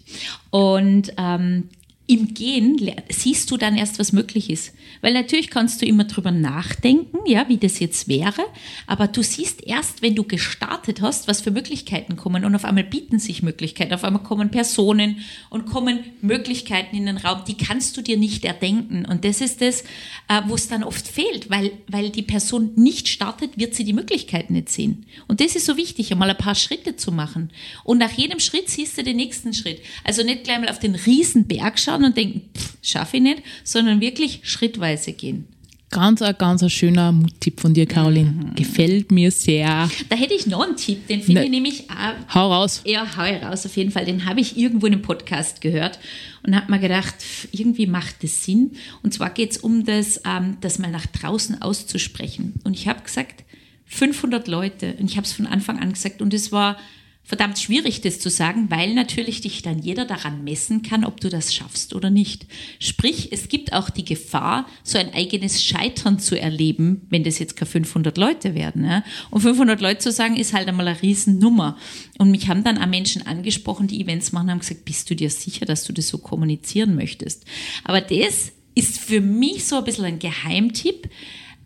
Und ähm, im Gehen siehst du dann erst, was möglich ist. Weil natürlich kannst du immer drüber nachdenken, ja, wie das jetzt wäre, aber du siehst erst, wenn du gestartet hast, was für Möglichkeiten kommen und auf einmal bieten sich Möglichkeiten, auf einmal kommen Personen und kommen Möglichkeiten in den Raum, die kannst du dir nicht erdenken und das ist das, äh, wo es dann oft fehlt, weil, weil die Person nicht startet, wird sie die Möglichkeiten nicht sehen. Und das ist so wichtig, einmal ein paar Schritte zu machen und nach jedem Schritt siehst du den nächsten Schritt. Also nicht gleich mal auf den Riesenberg schauen, anschauen und denken, schaffe ich nicht, sondern wirklich schrittweise gehen. Ganz, ein, ganz ein schöner Muttipp von dir, Caroline. Mhm. Gefällt mir sehr. Da hätte ich noch einen Tipp, den finde ne, ich nämlich auch. Hau raus. Ja, hau raus, auf jeden Fall. Den habe ich irgendwo in einem Podcast gehört und habe mir gedacht, irgendwie macht das Sinn. Und zwar geht es um das, ähm, das mal nach draußen auszusprechen. Und ich habe gesagt, 500 Leute. Und ich habe es von Anfang an gesagt. Und es war verdammt schwierig, das zu sagen, weil natürlich dich dann jeder daran messen kann, ob du das schaffst oder nicht. Sprich, es gibt auch die Gefahr, so ein eigenes Scheitern zu erleben, wenn das jetzt keine 500 Leute werden. Ja? Und 500 Leute zu sagen, ist halt einmal eine Riesennummer. Und mich haben dann auch Menschen angesprochen, die Events machen, haben gesagt, bist du dir sicher, dass du das so kommunizieren möchtest? Aber das ist für mich so ein bisschen ein Geheimtipp,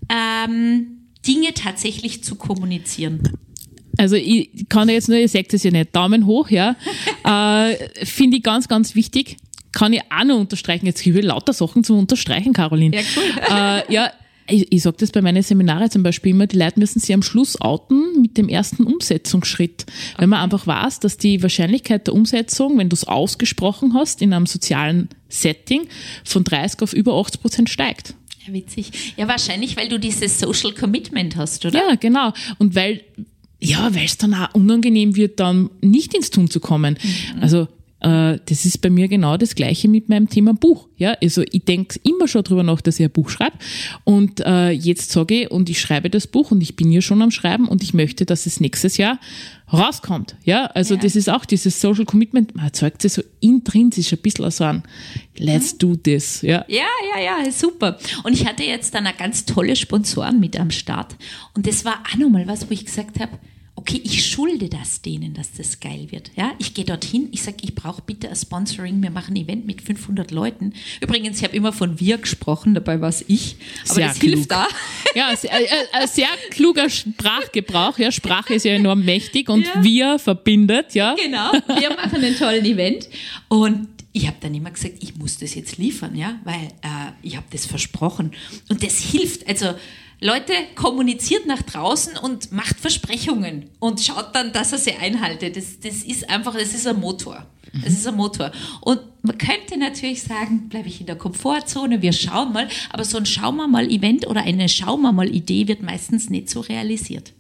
ähm, Dinge tatsächlich zu kommunizieren. Also ich kann jetzt nur, ihr seht es ja nicht, Daumen hoch, ja. [laughs] äh, Finde ich ganz, ganz wichtig. Kann ich auch noch unterstreichen. Jetzt gibt es lauter Sachen zum Unterstreichen, Caroline. Ja, cool. Äh, ja, ich, ich sage das bei meinen Seminaren zum Beispiel immer, die Leute müssen sich am Schluss outen mit dem ersten Umsetzungsschritt. Okay. Weil man einfach weiß, dass die Wahrscheinlichkeit der Umsetzung, wenn du es ausgesprochen hast in einem sozialen Setting, von 30 auf über 80 Prozent steigt. Ja, witzig. Ja, wahrscheinlich, weil du dieses Social Commitment hast, oder? Ja, genau. Und weil ja, weil es dann auch unangenehm wird, dann nicht ins Tun zu kommen. Mhm. Also äh, das ist bei mir genau das Gleiche mit meinem Thema Buch. Ja, also ich denke immer schon drüber nach, dass ich ein Buch schreibe. Und äh, jetzt sage ich, und ich schreibe das Buch und ich bin ja schon am Schreiben und ich möchte, dass es nächstes Jahr rauskommt. Ja, also ja. das ist auch dieses Social Commitment, man erzeugt sich so intrinsisch ein bisschen so an, let's do this. Ja. ja, ja, ja, super. Und ich hatte jetzt dann eine ganz tolle Sponsoren mit am Start. Und das war auch nochmal was, wo ich gesagt habe, okay, ich schulde das denen, dass das geil wird. Ja, ich gehe dorthin, ich sage, ich brauche bitte ein Sponsoring, wir machen ein Event mit 500 Leuten. Übrigens, ich habe immer von wir gesprochen, dabei war es ich, aber sehr das klug. hilft da. [laughs] Ja, sehr, äh, äh, sehr kluger Sprachgebrauch. Ja, Sprache ist ja enorm mächtig und ja. wir verbindet, ja. Genau, wir machen einen tollen Event und ich habe dann immer gesagt, ich muss das jetzt liefern, ja, weil äh, ich habe das versprochen und das hilft. Also Leute, kommuniziert nach draußen und macht Versprechungen und schaut dann, dass er sie einhaltet. Das, das ist einfach, das ist ein Motor. Das ist ein Motor. Und man könnte natürlich sagen, bleibe ich in der Komfortzone, wir schauen mal, aber so ein Schauen wir mal Event oder eine Schauen wir mal Idee wird meistens nicht so realisiert.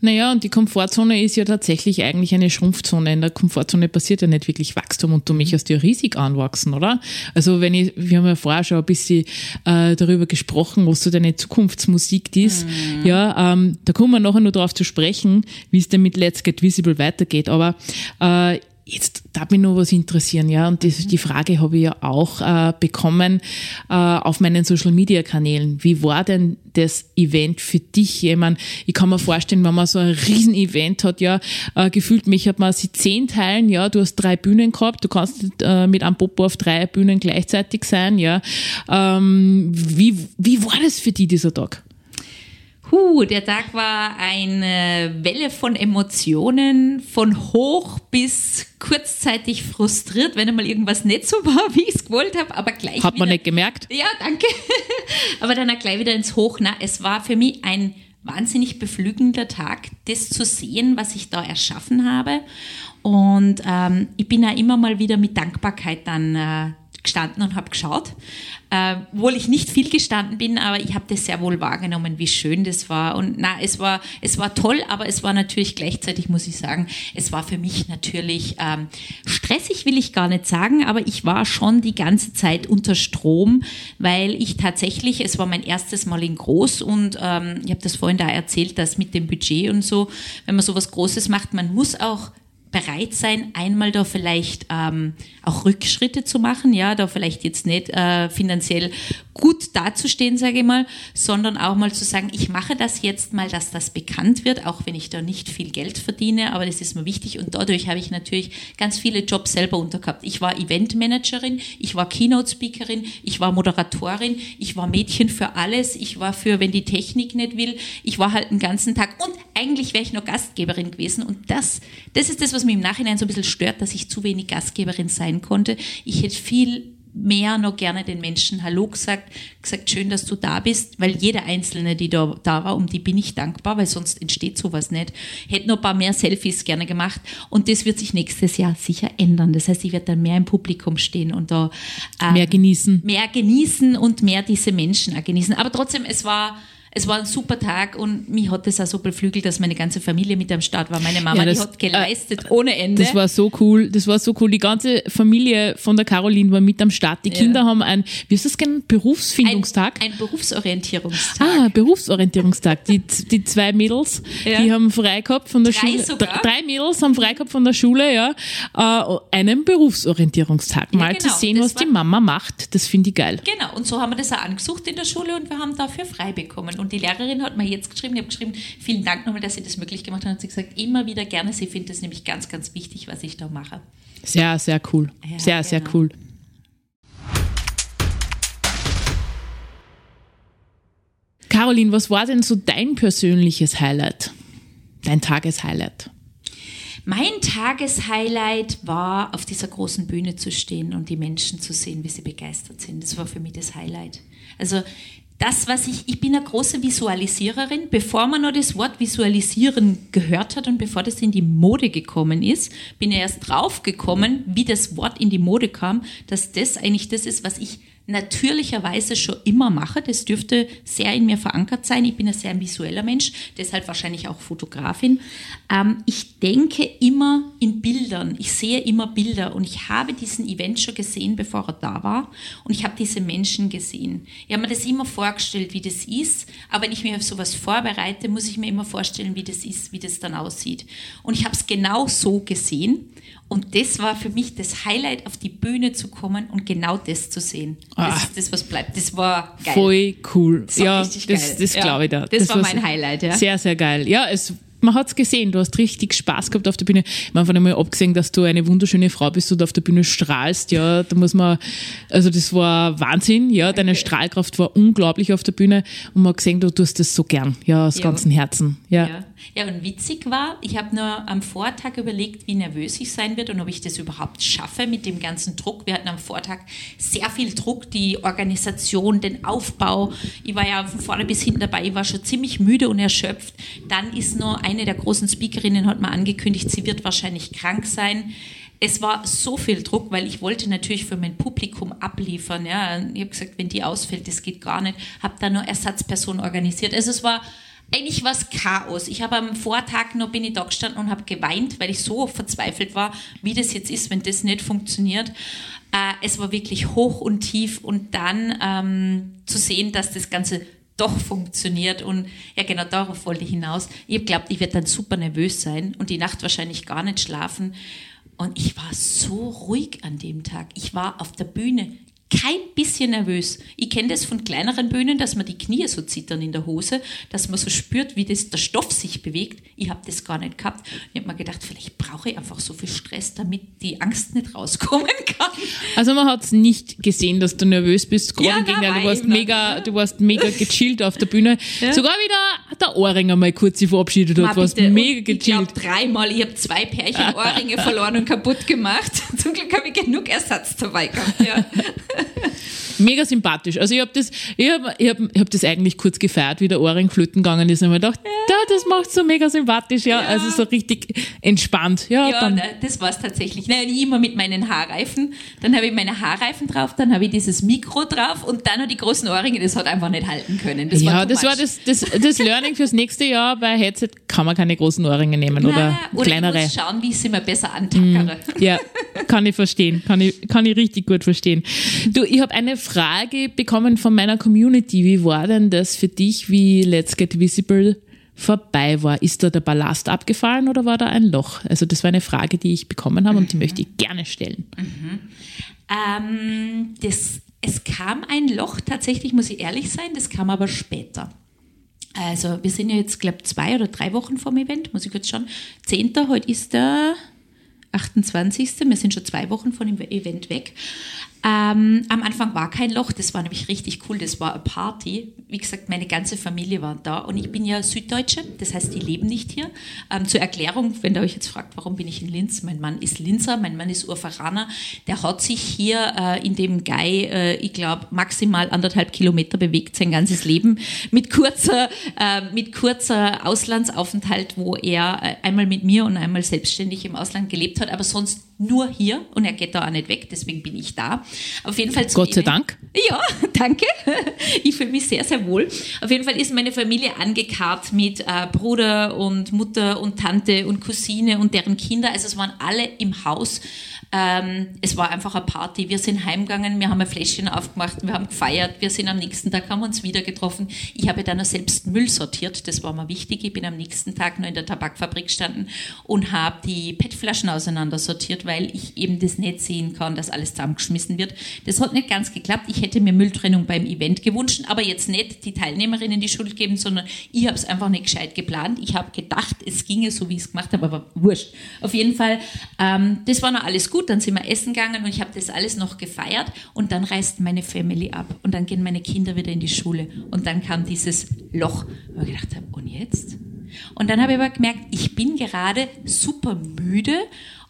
Naja, und die Komfortzone ist ja tatsächlich eigentlich eine Schrumpfzone. In der Komfortzone passiert ja nicht wirklich Wachstum und du möchtest ja riesig anwachsen, oder? Also wenn ich, wir haben ja vorher schon ein bisschen äh, darüber gesprochen, was so deine Zukunftsmusik ist. Mhm. Ja, ähm, da kommen wir nachher nur darauf zu sprechen, wie es denn mit Let's Get Visible weitergeht. Aber äh, Jetzt darf mich noch was interessieren, ja, und das, die Frage habe ich ja auch äh, bekommen äh, auf meinen Social Media Kanälen. Wie war denn das Event für dich? Ich, meine, ich kann mir vorstellen, wenn man so ein Riesen-Event hat, ja, äh, gefühlt mich hat man sie zehn Teilen, ja, du hast drei Bühnen gehabt, du kannst äh, mit einem Popo auf drei Bühnen gleichzeitig sein, ja. Ähm, wie, wie war das für dich, dieser Tag? Huh, der Tag war eine Welle von Emotionen, von hoch bis kurzzeitig frustriert, wenn einmal irgendwas nicht so war, [laughs] wie ich es gewollt habe, aber gleich. Hat man nicht gemerkt? Ja, danke. [laughs] aber dann auch gleich wieder ins Hoch. Na, es war für mich ein wahnsinnig beflügelnder Tag, das zu sehen, was ich da erschaffen habe. Und ähm, ich bin ja immer mal wieder mit Dankbarkeit dann äh, gestanden und habe geschaut. Äh, obwohl ich nicht viel gestanden bin, aber ich habe das sehr wohl wahrgenommen, wie schön das war. Und na, es war, es war toll, aber es war natürlich gleichzeitig, muss ich sagen, es war für mich natürlich ähm, stressig, will ich gar nicht sagen, aber ich war schon die ganze Zeit unter Strom, weil ich tatsächlich, es war mein erstes Mal in groß und ähm, ich habe das vorhin da erzählt, dass mit dem Budget und so, wenn man sowas Großes macht, man muss auch bereit sein, einmal da vielleicht ähm, auch Rückschritte zu machen, ja, da vielleicht jetzt nicht äh, finanziell gut dazustehen, sage ich mal, sondern auch mal zu sagen, ich mache das jetzt mal, dass das bekannt wird, auch wenn ich da nicht viel Geld verdiene, aber das ist mir wichtig und dadurch habe ich natürlich ganz viele Jobs selber untergehabt. Ich war Eventmanagerin, ich war Keynote-Speakerin, ich war Moderatorin, ich war Mädchen für alles, ich war für, wenn die Technik nicht will, ich war halt den ganzen Tag und eigentlich wäre ich noch Gastgeberin gewesen und das, das ist das, was mich im Nachhinein so ein bisschen stört, dass ich zu wenig Gastgeberin sein konnte. Ich hätte viel mehr noch gerne den Menschen Hallo gesagt, gesagt, schön, dass du da bist, weil jeder Einzelne, die da, da war, um die bin ich dankbar, weil sonst entsteht sowas nicht. Hätte noch ein paar mehr Selfies gerne gemacht und das wird sich nächstes Jahr sicher ändern. Das heißt, ich werde dann mehr im Publikum stehen und da ähm, mehr genießen. Mehr genießen und mehr diese Menschen auch genießen. Aber trotzdem, es war es war ein super Tag und mich hat es auch so beflügelt, dass meine ganze Familie mit am Start war. Meine Mama, ja, das, die hat geleistet äh, ohne Ende. Das war so cool, das war so cool. Die ganze Familie von der Caroline war mit am Start. Die Kinder ja. haben ein, wie ist das genannt, Berufsfindungstag? Ein, ein, Berufsorientierungstag. Ah, Berufsorientierungstag. Die, die zwei Mädels, ja. die haben frei gehabt von der drei Schule. Sogar. Drei Mädels haben frei gehabt von der Schule, ja. Äh, einen Berufsorientierungstag. Mal genau. zu sehen, das was die Mama macht, das finde ich geil. Genau, und so haben wir das auch angesucht in der Schule und wir haben dafür frei bekommen. Und die Lehrerin hat mir jetzt geschrieben, ich habe geschrieben, vielen Dank nochmal, dass Sie das möglich gemacht haben. Und sie gesagt, immer wieder gerne, sie findet es nämlich ganz, ganz wichtig, was ich da mache. Sehr, sehr cool. Ja, sehr, genau. sehr cool. Caroline, was war denn so dein persönliches Highlight? Dein Tageshighlight? Mein Tageshighlight war, auf dieser großen Bühne zu stehen und die Menschen zu sehen, wie sie begeistert sind. Das war für mich das Highlight. Also das, was ich, ich bin eine große Visualisiererin, bevor man noch das Wort visualisieren gehört hat und bevor das in die Mode gekommen ist, bin ich erst drauf gekommen, wie das Wort in die Mode kam, dass das eigentlich das ist, was ich natürlicherweise schon immer mache. Das dürfte sehr in mir verankert sein. Ich bin ein sehr visueller Mensch, deshalb wahrscheinlich auch Fotografin. Ähm, ich denke immer in Bildern. Ich sehe immer Bilder und ich habe diesen Event schon gesehen, bevor er da war. Und ich habe diese Menschen gesehen. Ich habe mir das immer vorgestellt, wie das ist. Aber wenn ich mich auf sowas vorbereite, muss ich mir immer vorstellen, wie das ist, wie das dann aussieht. Und ich habe es genau so gesehen. Und das war für mich das Highlight, auf die Bühne zu kommen und genau das zu sehen. Das ah, ist das, was bleibt. Das war geil. Voll cool. Das ja, das, das glaube ich da. Das, das war mein Highlight, ja. Sehr, sehr geil. Ja, es man hat es gesehen, du hast richtig Spaß gehabt auf der Bühne. Man hat einmal abgesehen, dass du eine wunderschöne Frau bist und auf der Bühne strahlst. Ja, da muss man, also das war Wahnsinn. Ja, deine okay. Strahlkraft war unglaublich auf der Bühne und man hat gesehen, du tust das so gern. Ja, aus ja. ganzem Herzen. Ja. ja. Ja, und witzig war, ich habe nur am Vortag überlegt, wie nervös ich sein wird und ob ich das überhaupt schaffe mit dem ganzen Druck. Wir hatten am Vortag sehr viel Druck, die Organisation, den Aufbau. Ich war ja von vorne bis hinten dabei, ich war schon ziemlich müde und erschöpft. Dann ist nur eine der großen Speakerinnen hat mal angekündigt, sie wird wahrscheinlich krank sein es war so viel Druck, weil ich wollte natürlich für mein Publikum abliefern. Ja. Ich habe gesagt, wenn die ausfällt, das geht gar nicht. Habe da nur Ersatzpersonen organisiert. Also es war eigentlich was Chaos. Ich habe am Vortag noch bin ich da gestanden und habe geweint, weil ich so verzweifelt war, wie das jetzt ist, wenn das nicht funktioniert. Äh, es war wirklich hoch und tief und dann ähm, zu sehen, dass das Ganze doch funktioniert und ja genau darauf wollte ich hinaus. Ich habe glaubt, ich werde dann super nervös sein und die Nacht wahrscheinlich gar nicht schlafen. Und ich war so ruhig an dem Tag. Ich war auf der Bühne kein bisschen nervös. Ich kenne das von kleineren Bühnen, dass man die Knie so zittern in der Hose, dass man so spürt, wie das, der Stoff sich bewegt. Ich habe das gar nicht gehabt. Ich habe mir gedacht, vielleicht brauche ich einfach so viel Stress, damit die Angst nicht rauskommen kann. Also man hat es nicht gesehen, dass du nervös bist. Ja, nein, du warst mega, du warst mega gechillt auf der Bühne. [laughs] Ja. Sogar wieder der Ohrring einmal kurz sich verabschiedet hat. Du warst mega gechillt. Ich glaube dreimal. Ich habe zwei Pärchen [laughs] Ohrringe verloren und kaputt gemacht. [laughs] Zum Glück habe ich genug Ersatz dabei gehabt. Ja. Mega sympathisch. Also ich habe das, ich hab, ich hab, ich hab das eigentlich kurz gefeiert, wie der Ohrring flöten gegangen ist und mir gedacht, ja. das macht so mega sympathisch, ja. ja. Also so richtig entspannt. Ja, ja dann, das war es tatsächlich. Naja, ich immer mit meinen Haarreifen. Dann habe ich meine Haarreifen drauf, dann habe ich dieses Mikro drauf und dann noch die großen Ohrringe, das hat einfach nicht halten können. Das ja, war das much. war das, das, das Learning fürs nächste Jahr. Bei Headset kann man keine großen Ohrringe nehmen Nein, oder, oder kleinere. Ich muss schauen, wie ich sie mir besser antackere. Mm, ja, kann ich verstehen. Kann ich, kann ich richtig gut verstehen. Du, ich habe eine Frage bekommen von meiner Community. Wie war denn das für dich, wie Let's Get Visible vorbei war? Ist da der Ballast abgefallen oder war da ein Loch? Also das war eine Frage, die ich bekommen habe mhm. und die mhm. möchte ich gerne stellen. Mhm. Ähm, das Es kam ein Loch, tatsächlich muss ich ehrlich sein, das kam aber später. Also wir sind ja jetzt, glaube ich, zwei oder drei Wochen vom Event, muss ich kurz schauen. Zehnter, heute ist der 28. Wir sind schon zwei Wochen von dem Event weg. Ähm, am Anfang war kein Loch, das war nämlich richtig cool, das war eine Party. Wie gesagt, meine ganze Familie war da und ich bin ja Süddeutsche, das heißt, die leben nicht hier. Ähm, zur Erklärung, wenn ihr euch jetzt fragt, warum bin ich in Linz? Mein Mann ist Linzer, mein Mann ist Urfaraner. Der hat sich hier äh, in dem Gai, äh, ich glaube, maximal anderthalb Kilometer bewegt sein ganzes Leben mit kurzer, äh, mit kurzer Auslandsaufenthalt, wo er äh, einmal mit mir und einmal selbstständig im Ausland gelebt hat, aber sonst nur hier und er geht da auch nicht weg, deswegen bin ich da. Auf jeden Fall Gott sei Dank. Ja, [laughs] danke. Ich fühle mich sehr, sehr wohl. Auf jeden Fall ist meine Familie angekarrt mit äh, Bruder und Mutter und Tante und Cousine und deren Kinder. Also es waren alle im Haus. Ähm, es war einfach eine Party. Wir sind heimgegangen, wir haben ein Fläschchen aufgemacht, wir haben gefeiert, wir sind am nächsten Tag, haben uns wieder getroffen. Ich habe dann auch selbst Müll sortiert, das war mir wichtig. Ich bin am nächsten Tag noch in der Tabakfabrik gestanden und habe die PET-Flaschen auseinander sortiert, weil ich eben das nicht sehen kann, dass alles zusammengeschmissen wird. Das hat nicht ganz geklappt. Ich hätte mir Mülltrennung beim Event gewünscht, aber jetzt nicht die Teilnehmerinnen die Schuld geben, sondern ich habe es einfach nicht gescheit geplant. Ich habe gedacht, es ginge so, wie ich es gemacht habe, aber wurscht. Auf jeden Fall, ähm, das war noch alles gut. Dann sind wir essen gegangen und ich habe das alles noch gefeiert und dann reist meine Family ab und dann gehen meine Kinder wieder in die Schule und dann kam dieses Loch, wo ich gedacht habe, und jetzt? Und dann habe ich aber gemerkt, ich bin gerade super müde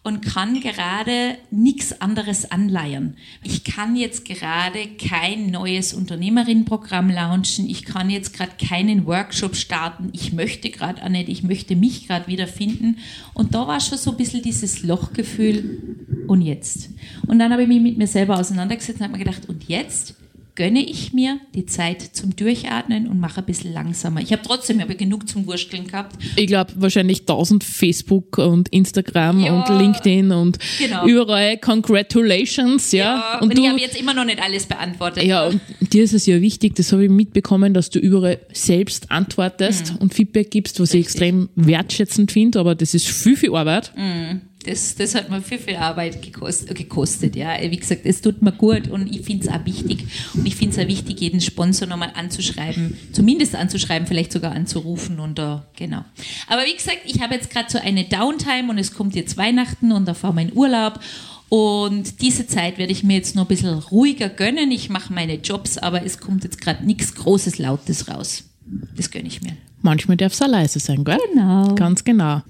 und kann gerade nichts anderes anleiern. Ich kann jetzt gerade kein neues Unternehmerinnenprogramm launchen. Ich kann jetzt gerade keinen Workshop starten. Ich möchte gerade auch nicht. Ich möchte mich gerade wieder finden. Und da war schon so ein bisschen dieses Lochgefühl. Und jetzt? Und dann habe ich mich mit mir selber auseinandergesetzt und habe mir gedacht, und jetzt? Gönne ich mir die Zeit zum Durchatmen und mache ein bisschen langsamer. Ich habe trotzdem aber genug zum Wursteln gehabt. Ich glaube wahrscheinlich tausend Facebook und Instagram ja, und LinkedIn und genau. überall Congratulations, ja. ja und, und ich habe jetzt immer noch nicht alles beantwortet. Ja, und dir ist es ja wichtig, das habe ich mitbekommen, dass du überall selbst antwortest mhm. und Feedback gibst, was Richtig. ich extrem wertschätzend finde, aber das ist viel, viel Arbeit. Mhm das, das hat mir viel, viel Arbeit gekostet, gekostet. Ja. Wie gesagt, es tut mir gut und ich finde es auch wichtig. Und ich finde es auch wichtig, jeden Sponsor nochmal anzuschreiben, zumindest anzuschreiben, vielleicht sogar anzurufen und uh, genau. Aber wie gesagt, ich habe jetzt gerade so eine Downtime und es kommt jetzt Weihnachten und da fahre wir in Urlaub. Und diese Zeit werde ich mir jetzt noch ein bisschen ruhiger gönnen. Ich mache meine Jobs, aber es kommt jetzt gerade nichts Großes, Lautes raus. Das gönne ich mir. Manchmal darf es auch leise sein, gell? Genau. Ganz genau.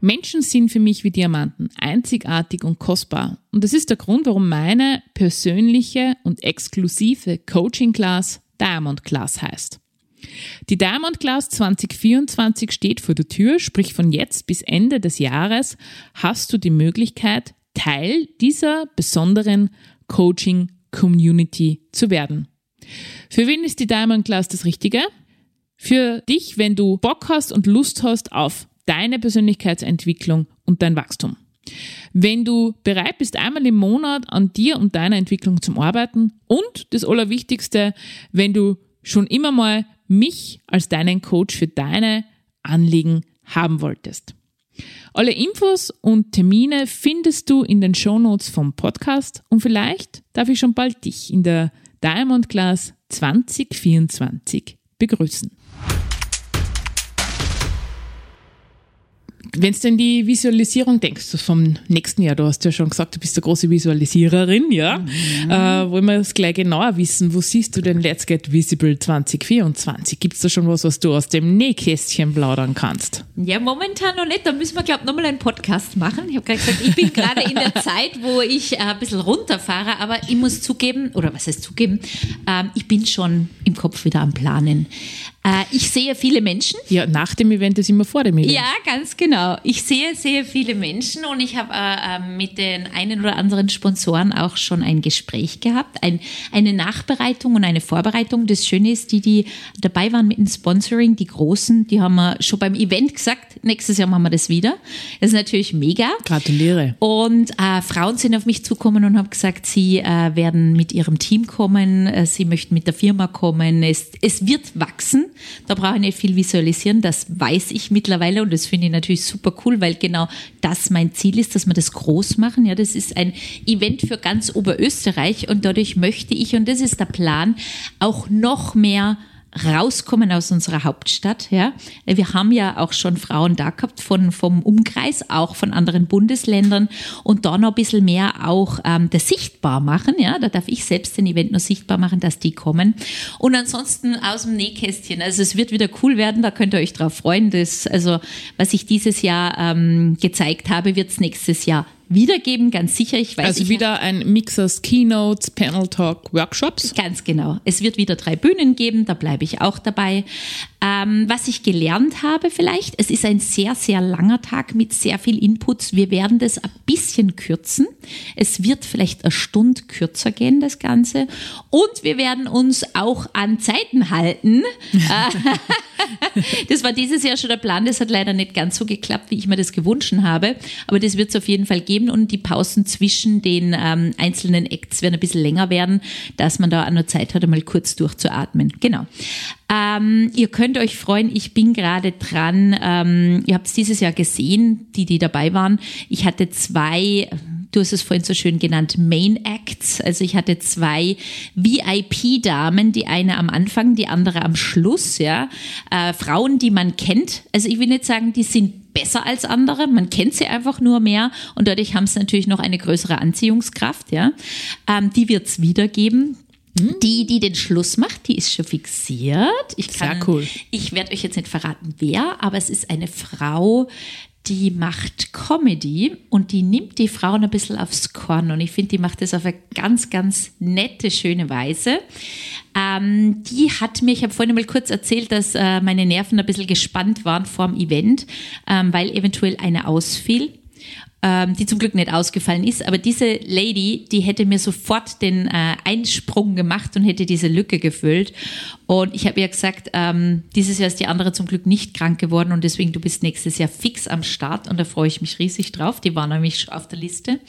Menschen sind für mich wie Diamanten, einzigartig und kostbar. Und das ist der Grund, warum meine persönliche und exklusive Coaching Class Diamond Class heißt. Die Diamond Class 2024 steht vor der Tür, sprich von jetzt bis Ende des Jahres hast du die Möglichkeit, Teil dieser besonderen Coaching Community zu werden. Für wen ist die Diamond Class das Richtige? Für dich, wenn du Bock hast und Lust hast auf deine Persönlichkeitsentwicklung und dein Wachstum. Wenn du bereit bist, einmal im Monat an dir und deiner Entwicklung zu arbeiten und das Allerwichtigste, wenn du schon immer mal mich als deinen Coach für deine Anliegen haben wolltest. Alle Infos und Termine findest du in den Shownotes vom Podcast und vielleicht darf ich schon bald dich in der Diamond Class 2024 begrüßen. Wenn du in die Visualisierung denkst vom nächsten Jahr, du hast ja schon gesagt, du bist eine große Visualisiererin, ja, mhm. äh, wollen wir das gleich genauer wissen. Wo siehst du denn Let's Get Visible 2024? Gibt es da schon was, was du aus dem Nähkästchen plaudern kannst? Ja, momentan noch nicht. Da müssen wir, glaube ich, nochmal einen Podcast machen. Ich habe gerade gesagt, ich bin gerade in der [laughs] Zeit, wo ich äh, ein bisschen runterfahre, aber ich muss zugeben, oder was heißt zugeben, ähm, ich bin schon im Kopf wieder am Planen. Äh, ich sehe viele Menschen. Ja, nach dem Event ist immer vor dem Event. Ja, ganz genau. Ich sehe sehr viele Menschen und ich habe äh, ähm, mit den einen oder anderen Sponsoren auch schon ein Gespräch gehabt, ein, eine Nachbereitung und eine Vorbereitung. Das Schöne ist, die, die dabei waren mit dem Sponsoring, die Großen, die haben wir schon beim Event gesagt, nächstes Jahr machen wir das wieder. Das ist natürlich mega. Gratuliere. Und äh, Frauen sind auf mich zukommen und haben gesagt, sie äh, werden mit ihrem Team kommen, äh, sie möchten mit der Firma kommen. Es, es wird wachsen. Da brauche ich nicht viel visualisieren, das weiß ich mittlerweile und das finde ich natürlich super cool, weil genau das mein Ziel ist, dass wir das groß machen. Ja, das ist ein Event für ganz Oberösterreich und dadurch möchte ich, und das ist der Plan, auch noch mehr rauskommen aus unserer Hauptstadt. Ja, wir haben ja auch schon Frauen da gehabt von vom Umkreis, auch von anderen Bundesländern und da noch ein bisschen mehr auch ähm, das sichtbar machen. Ja, da darf ich selbst den Event noch sichtbar machen, dass die kommen. Und ansonsten aus dem Nähkästchen. Also es wird wieder cool werden. Da könnt ihr euch drauf freuen. Das also was ich dieses Jahr ähm, gezeigt habe, wird es nächstes Jahr wiedergeben, ganz sicher. Ich weiß, also ich wieder ein Mix aus Keynotes, Panel Talk, Workshops. Ganz genau. Es wird wieder drei Bühnen geben, da bleibe ich auch dabei. Ähm, was ich gelernt habe vielleicht, es ist ein sehr, sehr langer Tag mit sehr viel Inputs. Wir werden das ein bisschen kürzen. Es wird vielleicht eine Stunde kürzer gehen, das Ganze. Und wir werden uns auch an Zeiten halten. [laughs] das war dieses Jahr schon der Plan, das hat leider nicht ganz so geklappt, wie ich mir das gewünscht habe. Aber das wird es auf jeden Fall geben und die Pausen zwischen den ähm, einzelnen Acts werden ein bisschen länger werden, dass man da auch noch Zeit hat, einmal kurz durchzuatmen. Genau. Ähm, ihr könnt euch freuen, ich bin gerade dran. Ähm, ihr habt es dieses Jahr gesehen, die, die dabei waren. Ich hatte zwei, du hast es vorhin so schön genannt, Main Acts. Also ich hatte zwei VIP-Damen, die eine am Anfang, die andere am Schluss, ja. Äh, Frauen, die man kennt. Also ich will nicht sagen, die sind besser als andere. Man kennt sie einfach nur mehr und dadurch haben sie natürlich noch eine größere Anziehungskraft. Ja, ähm, die wird es wiedergeben. Die, die den Schluss macht, die ist schon fixiert. Ich kann, Sehr cool. Ich werde euch jetzt nicht verraten, wer, aber es ist eine Frau, die macht Comedy und die nimmt die Frauen ein bisschen aufs Korn. Und ich finde, die macht das auf eine ganz, ganz nette, schöne Weise. Ähm, die hat mir, ich habe vorhin mal kurz erzählt, dass äh, meine Nerven ein bisschen gespannt waren vor dem Event, ähm, weil eventuell eine ausfiel ähm, die zum Glück nicht ausgefallen ist. Aber diese Lady, die hätte mir sofort den äh, Einsprung gemacht und hätte diese Lücke gefüllt. Und ich habe ihr gesagt, ähm, dieses Jahr ist die andere zum Glück nicht krank geworden und deswegen du bist nächstes Jahr fix am Start und da freue ich mich riesig drauf. Die war nämlich auf der Liste.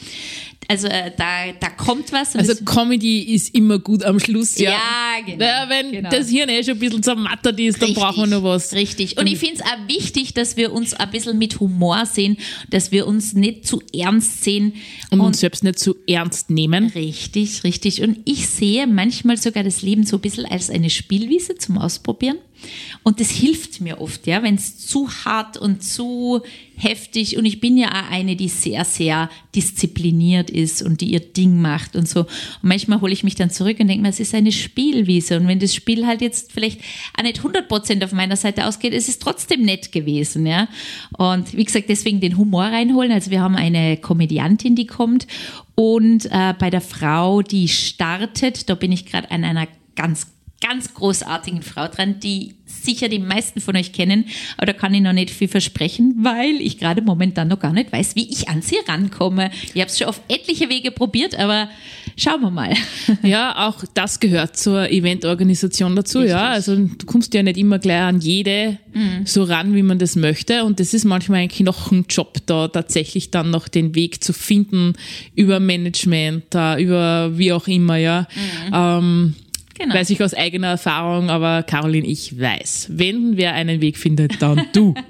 Also äh, da, da kommt was. Also Comedy ist immer gut am Schluss, ja. Ja, genau. Ja, wenn genau. das Hirn eh schon ein bisschen zermattert ist, dann brauchen wir noch was. Richtig. Und ich finde es auch wichtig, dass wir uns ein bisschen mit Humor sehen, dass wir uns nicht zu ernst sehen. Und, uns selbst nicht zu ernst nehmen. Richtig, richtig. Und ich sehe manchmal sogar das Leben so ein bisschen als eine Spielwiese zum Ausprobieren. Und das hilft mir oft, ja, wenn es zu hart und zu heftig und ich bin ja auch eine, die sehr, sehr diszipliniert ist und die ihr Ding macht und so. Und manchmal hole ich mich dann zurück und denke mir, es ist eine Spielwiese und wenn das Spiel halt jetzt vielleicht auch nicht 100% auf meiner Seite ausgeht, es ist trotzdem nett gewesen, ja. Und wie gesagt, deswegen den Humor reinholen. Also wir haben eine Komödiantin, die kommt und äh, bei der Frau, die startet, da bin ich gerade an einer ganz ganz großartigen Frau dran, die sicher die meisten von euch kennen, aber da kann ich noch nicht viel versprechen, weil ich gerade momentan noch gar nicht weiß, wie ich an sie rankomme. Ich habe es schon auf etliche Wege probiert, aber schauen wir mal. [laughs] Ja, auch das gehört zur Eventorganisation dazu, Richtig. ja. Also du kommst ja nicht immer gleich an jede so ran, wie man das möchte. Und das ist manchmal eigentlich noch ein Job, da tatsächlich dann noch den Weg zu finden über Management, da über wie auch immer, ja. Ähm, Genau. Weiß ich aus eigener Erfahrung, aber Caroline, ich weiß, wenn wer einen Weg findet, dann du. [laughs]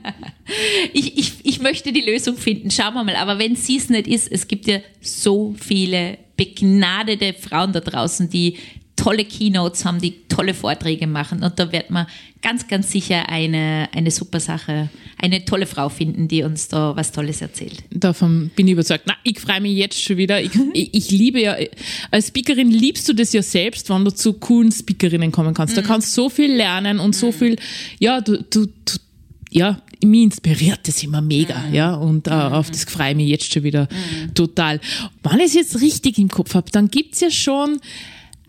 Ich, ich, ich möchte die Lösung finden, schauen wir mal. Aber wenn sie es nicht ist, es gibt ja so viele begnadete Frauen da draußen, die tolle Keynotes haben, die tolle Vorträge machen. Und da wird man ganz, ganz sicher eine, eine super Sache, eine tolle Frau finden, die uns da was Tolles erzählt. Davon bin ich überzeugt. Na, ich freue mich jetzt schon wieder. Ich, [laughs] ich, ich liebe ja, als Speakerin liebst du das ja selbst, wenn du zu coolen Speakerinnen kommen kannst. Da kannst du so viel lernen und so viel, ja, du, du, du ja, mich inspiriert das immer mega, ja, und äh, auf das freue ich mich jetzt schon wieder total. Wenn ich es jetzt richtig im Kopf habe, dann gibt's ja schon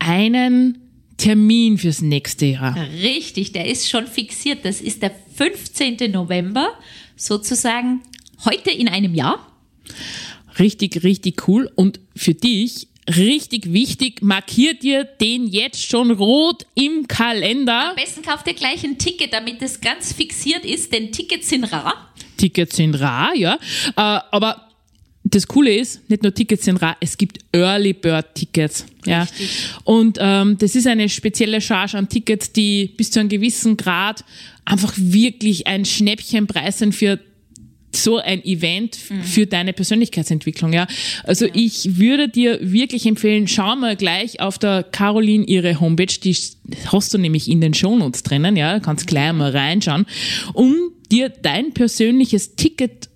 einen Termin fürs nächste Jahr. Richtig, der ist schon fixiert. Das ist der 15. November, sozusagen heute in einem Jahr. Richtig, richtig cool. Und für dich richtig wichtig, markiert dir den jetzt schon rot im Kalender. Am besten kauft ihr gleich ein Ticket, damit es ganz fixiert ist, denn Tickets sind rar. Tickets sind rar, ja. Äh, aber das Coole ist, nicht nur Tickets sind rar, es gibt Early Bird Tickets. Ja. Richtig. Und ähm, das ist eine spezielle Charge an Tickets, die bis zu einem gewissen Grad einfach wirklich ein Schnäppchenpreis sind für so ein Event für deine Persönlichkeitsentwicklung, ja. Also ich würde dir wirklich empfehlen, schau mal gleich auf der Caroline ihre Homepage, die hast du nämlich in den Shownotes drinnen, ja, kannst gleich mal reinschauen, um dir dein persönliches Ticket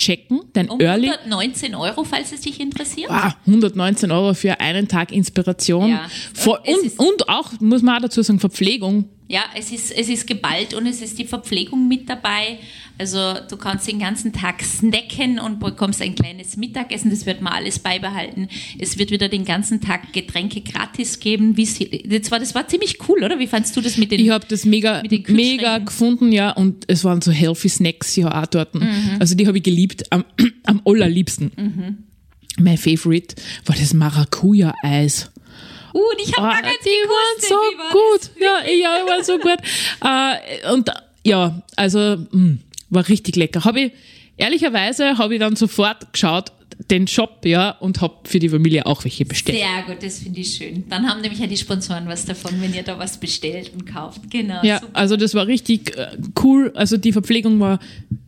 checken, dein Um Early. 119 Euro, falls es dich interessiert. Ah, 119 Euro für einen Tag Inspiration. Ja. Es und, und auch, muss man auch dazu sagen, Verpflegung. Ja, es ist, es ist geballt und es ist die Verpflegung mit dabei. Also du kannst den ganzen Tag snacken und bekommst ein kleines Mittagessen. Das wird mal alles beibehalten. Es wird wieder den ganzen Tag Getränke gratis geben. Wie sie, das, war, das war ziemlich cool, oder? Wie fandst du das mit den... Ich habe das mega, mega gefunden, ja, und es waren so healthy Snacks ja auch dort. Mhm. Also die habe ich geliebt, am, [clears throat] am allerliebsten. Mhm. Mein Favorite war das Maracuja-Eis. Uh, und ich habe Ah, gar nicht die waren gewusst, so wie war gut. Ja, ja, die waren so gut. [laughs] Äh, und ja, also mh, war richtig lecker. Habe ich ehrlicherweise habe ich dann sofort geschaut den Shop, ja, und habe für die Familie auch welche bestellt. Sehr gut, das finde ich schön. Dann haben nämlich ja die Sponsoren was davon, wenn ihr da was bestellt und kauft. Genau. Ja, super. also das war richtig äh, cool. Also die Verpflegung war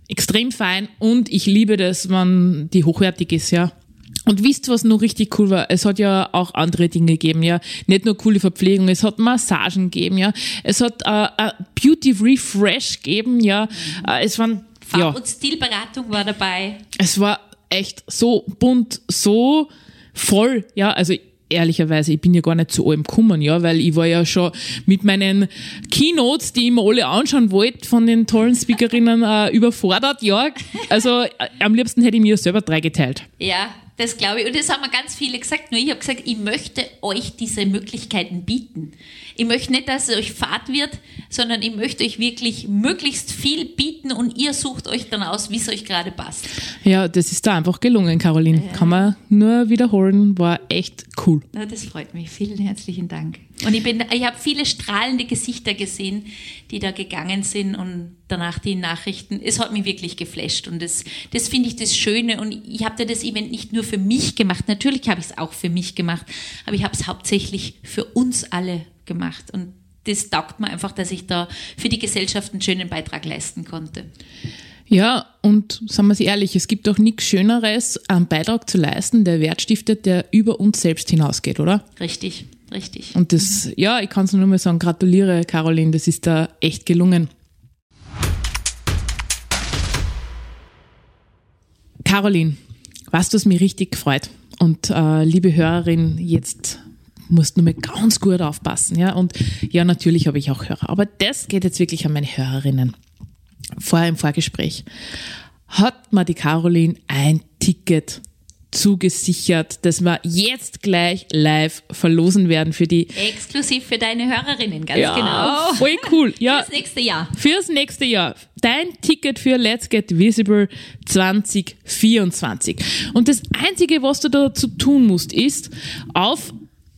extrem fein und ich liebe das, wenn die hochwertig ist, ja. Und wisst, was noch richtig cool war? Es hat ja auch andere Dinge gegeben, ja. Nicht nur coole Verpflegung, es hat Massagen gegeben, ja. Es hat äh, äh, Beauty Refresh gegeben, ja. Äh, es waren, Farb- ja, und Stilberatung war dabei. es war echt so bunt, so voll, ja. Also ehrlicherweise, ich bin ja gar nicht zu allem gekommen, ja, weil ich war ja schon mit meinen Keynotes, die ich mir alle anschauen wollte, von den tollen Speakerinnen äh, überfordert, ja. Also äh, am liebsten hätte ich mir selber drei geteilt. Ja, das glaube ich. Und das haben mir ganz viele gesagt. Nur ich habe gesagt, ich möchte euch diese Möglichkeiten bieten. Ich möchte nicht, dass es euch fad wird, sondern ich möchte euch wirklich möglichst viel bieten und ihr sucht euch dann aus, wie es euch gerade passt. Ja, das ist da einfach gelungen, Caroline. Kann man nur wiederholen, war echt cool. Na, das freut mich. Vielen herzlichen Dank. Und ich bin, ich habe viele strahlende Gesichter gesehen, die da gegangen sind und danach die Nachrichten. Es hat mich wirklich geflasht und das, das finde ich das Schöne. Und ich habe ja das Event nicht nur für mich gemacht. Natürlich habe ich es auch für mich gemacht, aber ich habe es hauptsächlich für uns alle gemacht. Und das taugt mir einfach, dass ich da für die Gesellschaft einen schönen Beitrag leisten konnte. Ja, und sagen wir es ehrlich, es gibt doch nichts Schöneres, einen Beitrag zu leisten, der Wert stiftet, der über uns selbst hinausgeht, oder? Richtig, richtig. Und das, ja, ich kann es nur mal sagen, gratuliere, Caroline, das ist da echt gelungen. Caroline, was es mir richtig gefreut. Und äh, liebe Hörerin, jetzt musst du nur mal ganz gut aufpassen. Ja? Und ja, natürlich habe ich auch Hörer. Aber das geht jetzt wirklich an meine Hörerinnen. Vorher im Vorgespräch hat mir die Caroline ein Ticket zugesichert, das wir jetzt gleich live verlosen werden für die Exklusiv für deine Hörerinnen, ganz ja, genau. voll cool. Ja, Das nächste Jahr. fürs nächste Jahr. Dein Ticket für Let's Get Visible 2024. Und das Einzige, was du dazu tun musst, ist, auf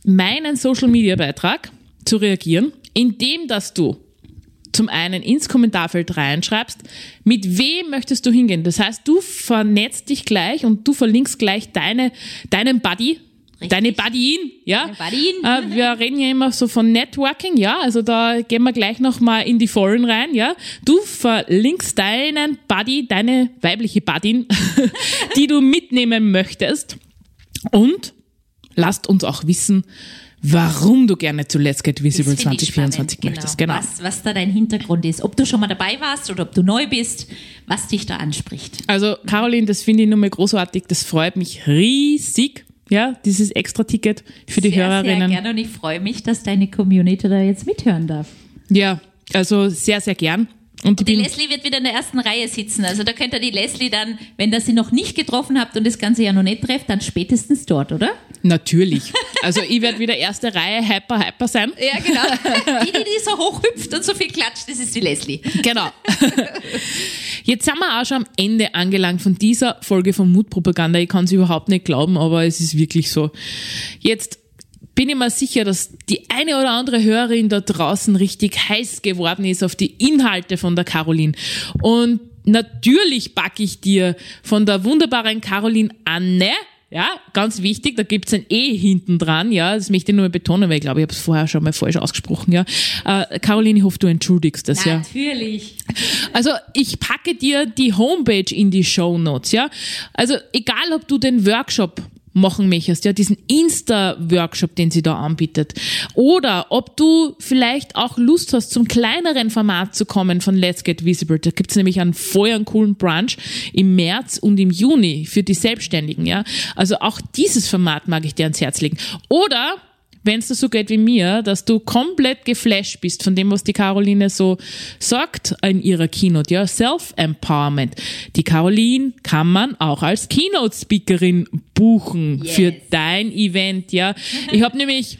meinen Social Media Beitrag zu reagieren, indem dass du zum einen ins Kommentarfeld reinschreibst, mit wem möchtest du hingehen. Das heißt, du vernetzt dich gleich und du verlinkst gleich deine, deinen Buddy, Richtig. deine Buddyin, ja. Deine Buddyin. Äh, wir reden ja immer so von Networking, ja. Also da gehen wir gleich nochmal in die Vollen rein, ja. Du verlinkst deinen Buddy, deine weibliche Buddin, [laughs] die du mitnehmen möchtest und lasst uns auch wissen, warum du gerne zu Let's Get Visible Das finde ich 2024 spannend, möchtest. Genau. Was, was da dein Hintergrund ist. Ob du schon mal dabei warst oder ob du neu bist, was dich da anspricht. Also Caroline, das finde ich nur mal großartig. Das freut mich riesig. Ja, dieses Extra-Ticket für die sehr, Hörerinnen. Sehr gerne und ich freue mich, dass deine Community da jetzt mithören darf. Ja, also sehr, sehr gern. Und ich Die Leslie wird wieder in der ersten Reihe sitzen. Also da könnt ihr die Leslie dann, wenn ihr sie noch nicht getroffen habt und das ganze Jahr noch nicht trefft, dann spätestens dort, oder? natürlich. Also ich werde wieder erste Reihe hyper, hyper sein. Ja, genau. die, die, die so hoch hüpft und so viel klatscht, das ist die Leslie. Genau. Jetzt sind wir auch schon am Ende angelangt von dieser Folge von Mutpropaganda. Ich kann es überhaupt nicht glauben, aber es ist wirklich so. Jetzt bin ich mir sicher, dass die eine oder andere Hörerin da draußen richtig heiß geworden ist auf die Inhalte von der Caroline. Und natürlich packe ich dir von der wunderbaren Caroline Anne ja, ganz wichtig, da gibt's ein E hinten dran, ja, das möchte ich nur mal betonen, weil ich glaube, ich habe es vorher schon mal falsch ausgesprochen, ja. Äh, Caroline, ich hoffe, du entschuldigst das, ja. Natürlich. Also ich packe dir die Homepage in die Show Notes, ja. Also egal, ob du den Workshop machen möchtest, ja, diesen Insta-Workshop, den sie da anbietet. Oder ob du vielleicht auch Lust hast, zum kleineren Format zu kommen von Let's Get Visible. Da gibt's nämlich einen einen coolen Brunch im März und im Juni für die Selbstständigen, ja. Also auch dieses Format mag ich dir ans Herz legen. Oder wenn es dir so geht wie mir, dass du komplett geflasht bist von dem, was die Caroline so sagt in ihrer Keynote, ja, Self-Empowerment. Die Caroline kann man auch als Keynote-Speakerin buchen yes. für dein Event, ja. Ich habe nämlich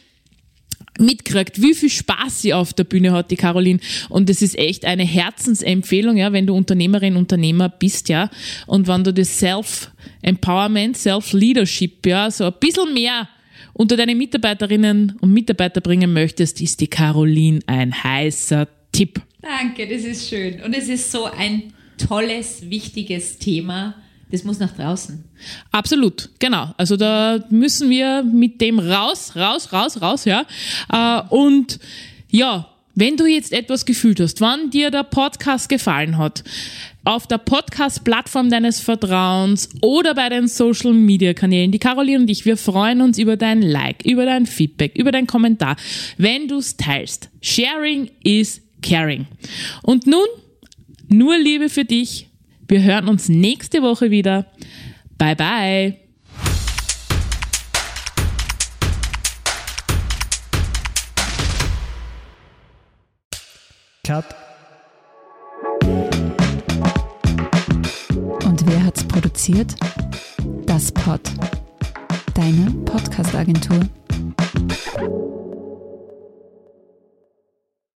mitgekriegt, wie viel Spaß sie auf der Bühne hat, die Caroline. Und es ist echt eine Herzensempfehlung, ja, wenn du Unternehmerin, Unternehmer bist, ja. Und wenn du das Self-Empowerment, Self-Leadership, ja, so ein bisschen mehr unter deine Mitarbeiterinnen und Mitarbeiter bringen möchtest, ist die Caroline ein heißer Tipp. Danke, das ist schön. Und es ist so ein tolles, wichtiges Thema. Das muss nach draußen. Absolut, genau. Also da müssen wir mit dem raus, raus, raus, raus, ja. Äh, und ja, wenn du jetzt etwas gefühlt hast, wann dir der Podcast gefallen hat, auf der Podcast-Plattform deines Vertrauens oder bei den Social-Media-Kanälen. Die Caroline und ich, wir freuen uns über dein Like, über dein Feedback, über dein Kommentar, wenn du es teilst. Sharing is caring. Und nun, nur Liebe für dich. Wir hören uns nächste Woche wieder. Bye bye. Cut. Produziert das Pod, deine Podcast-Agentur.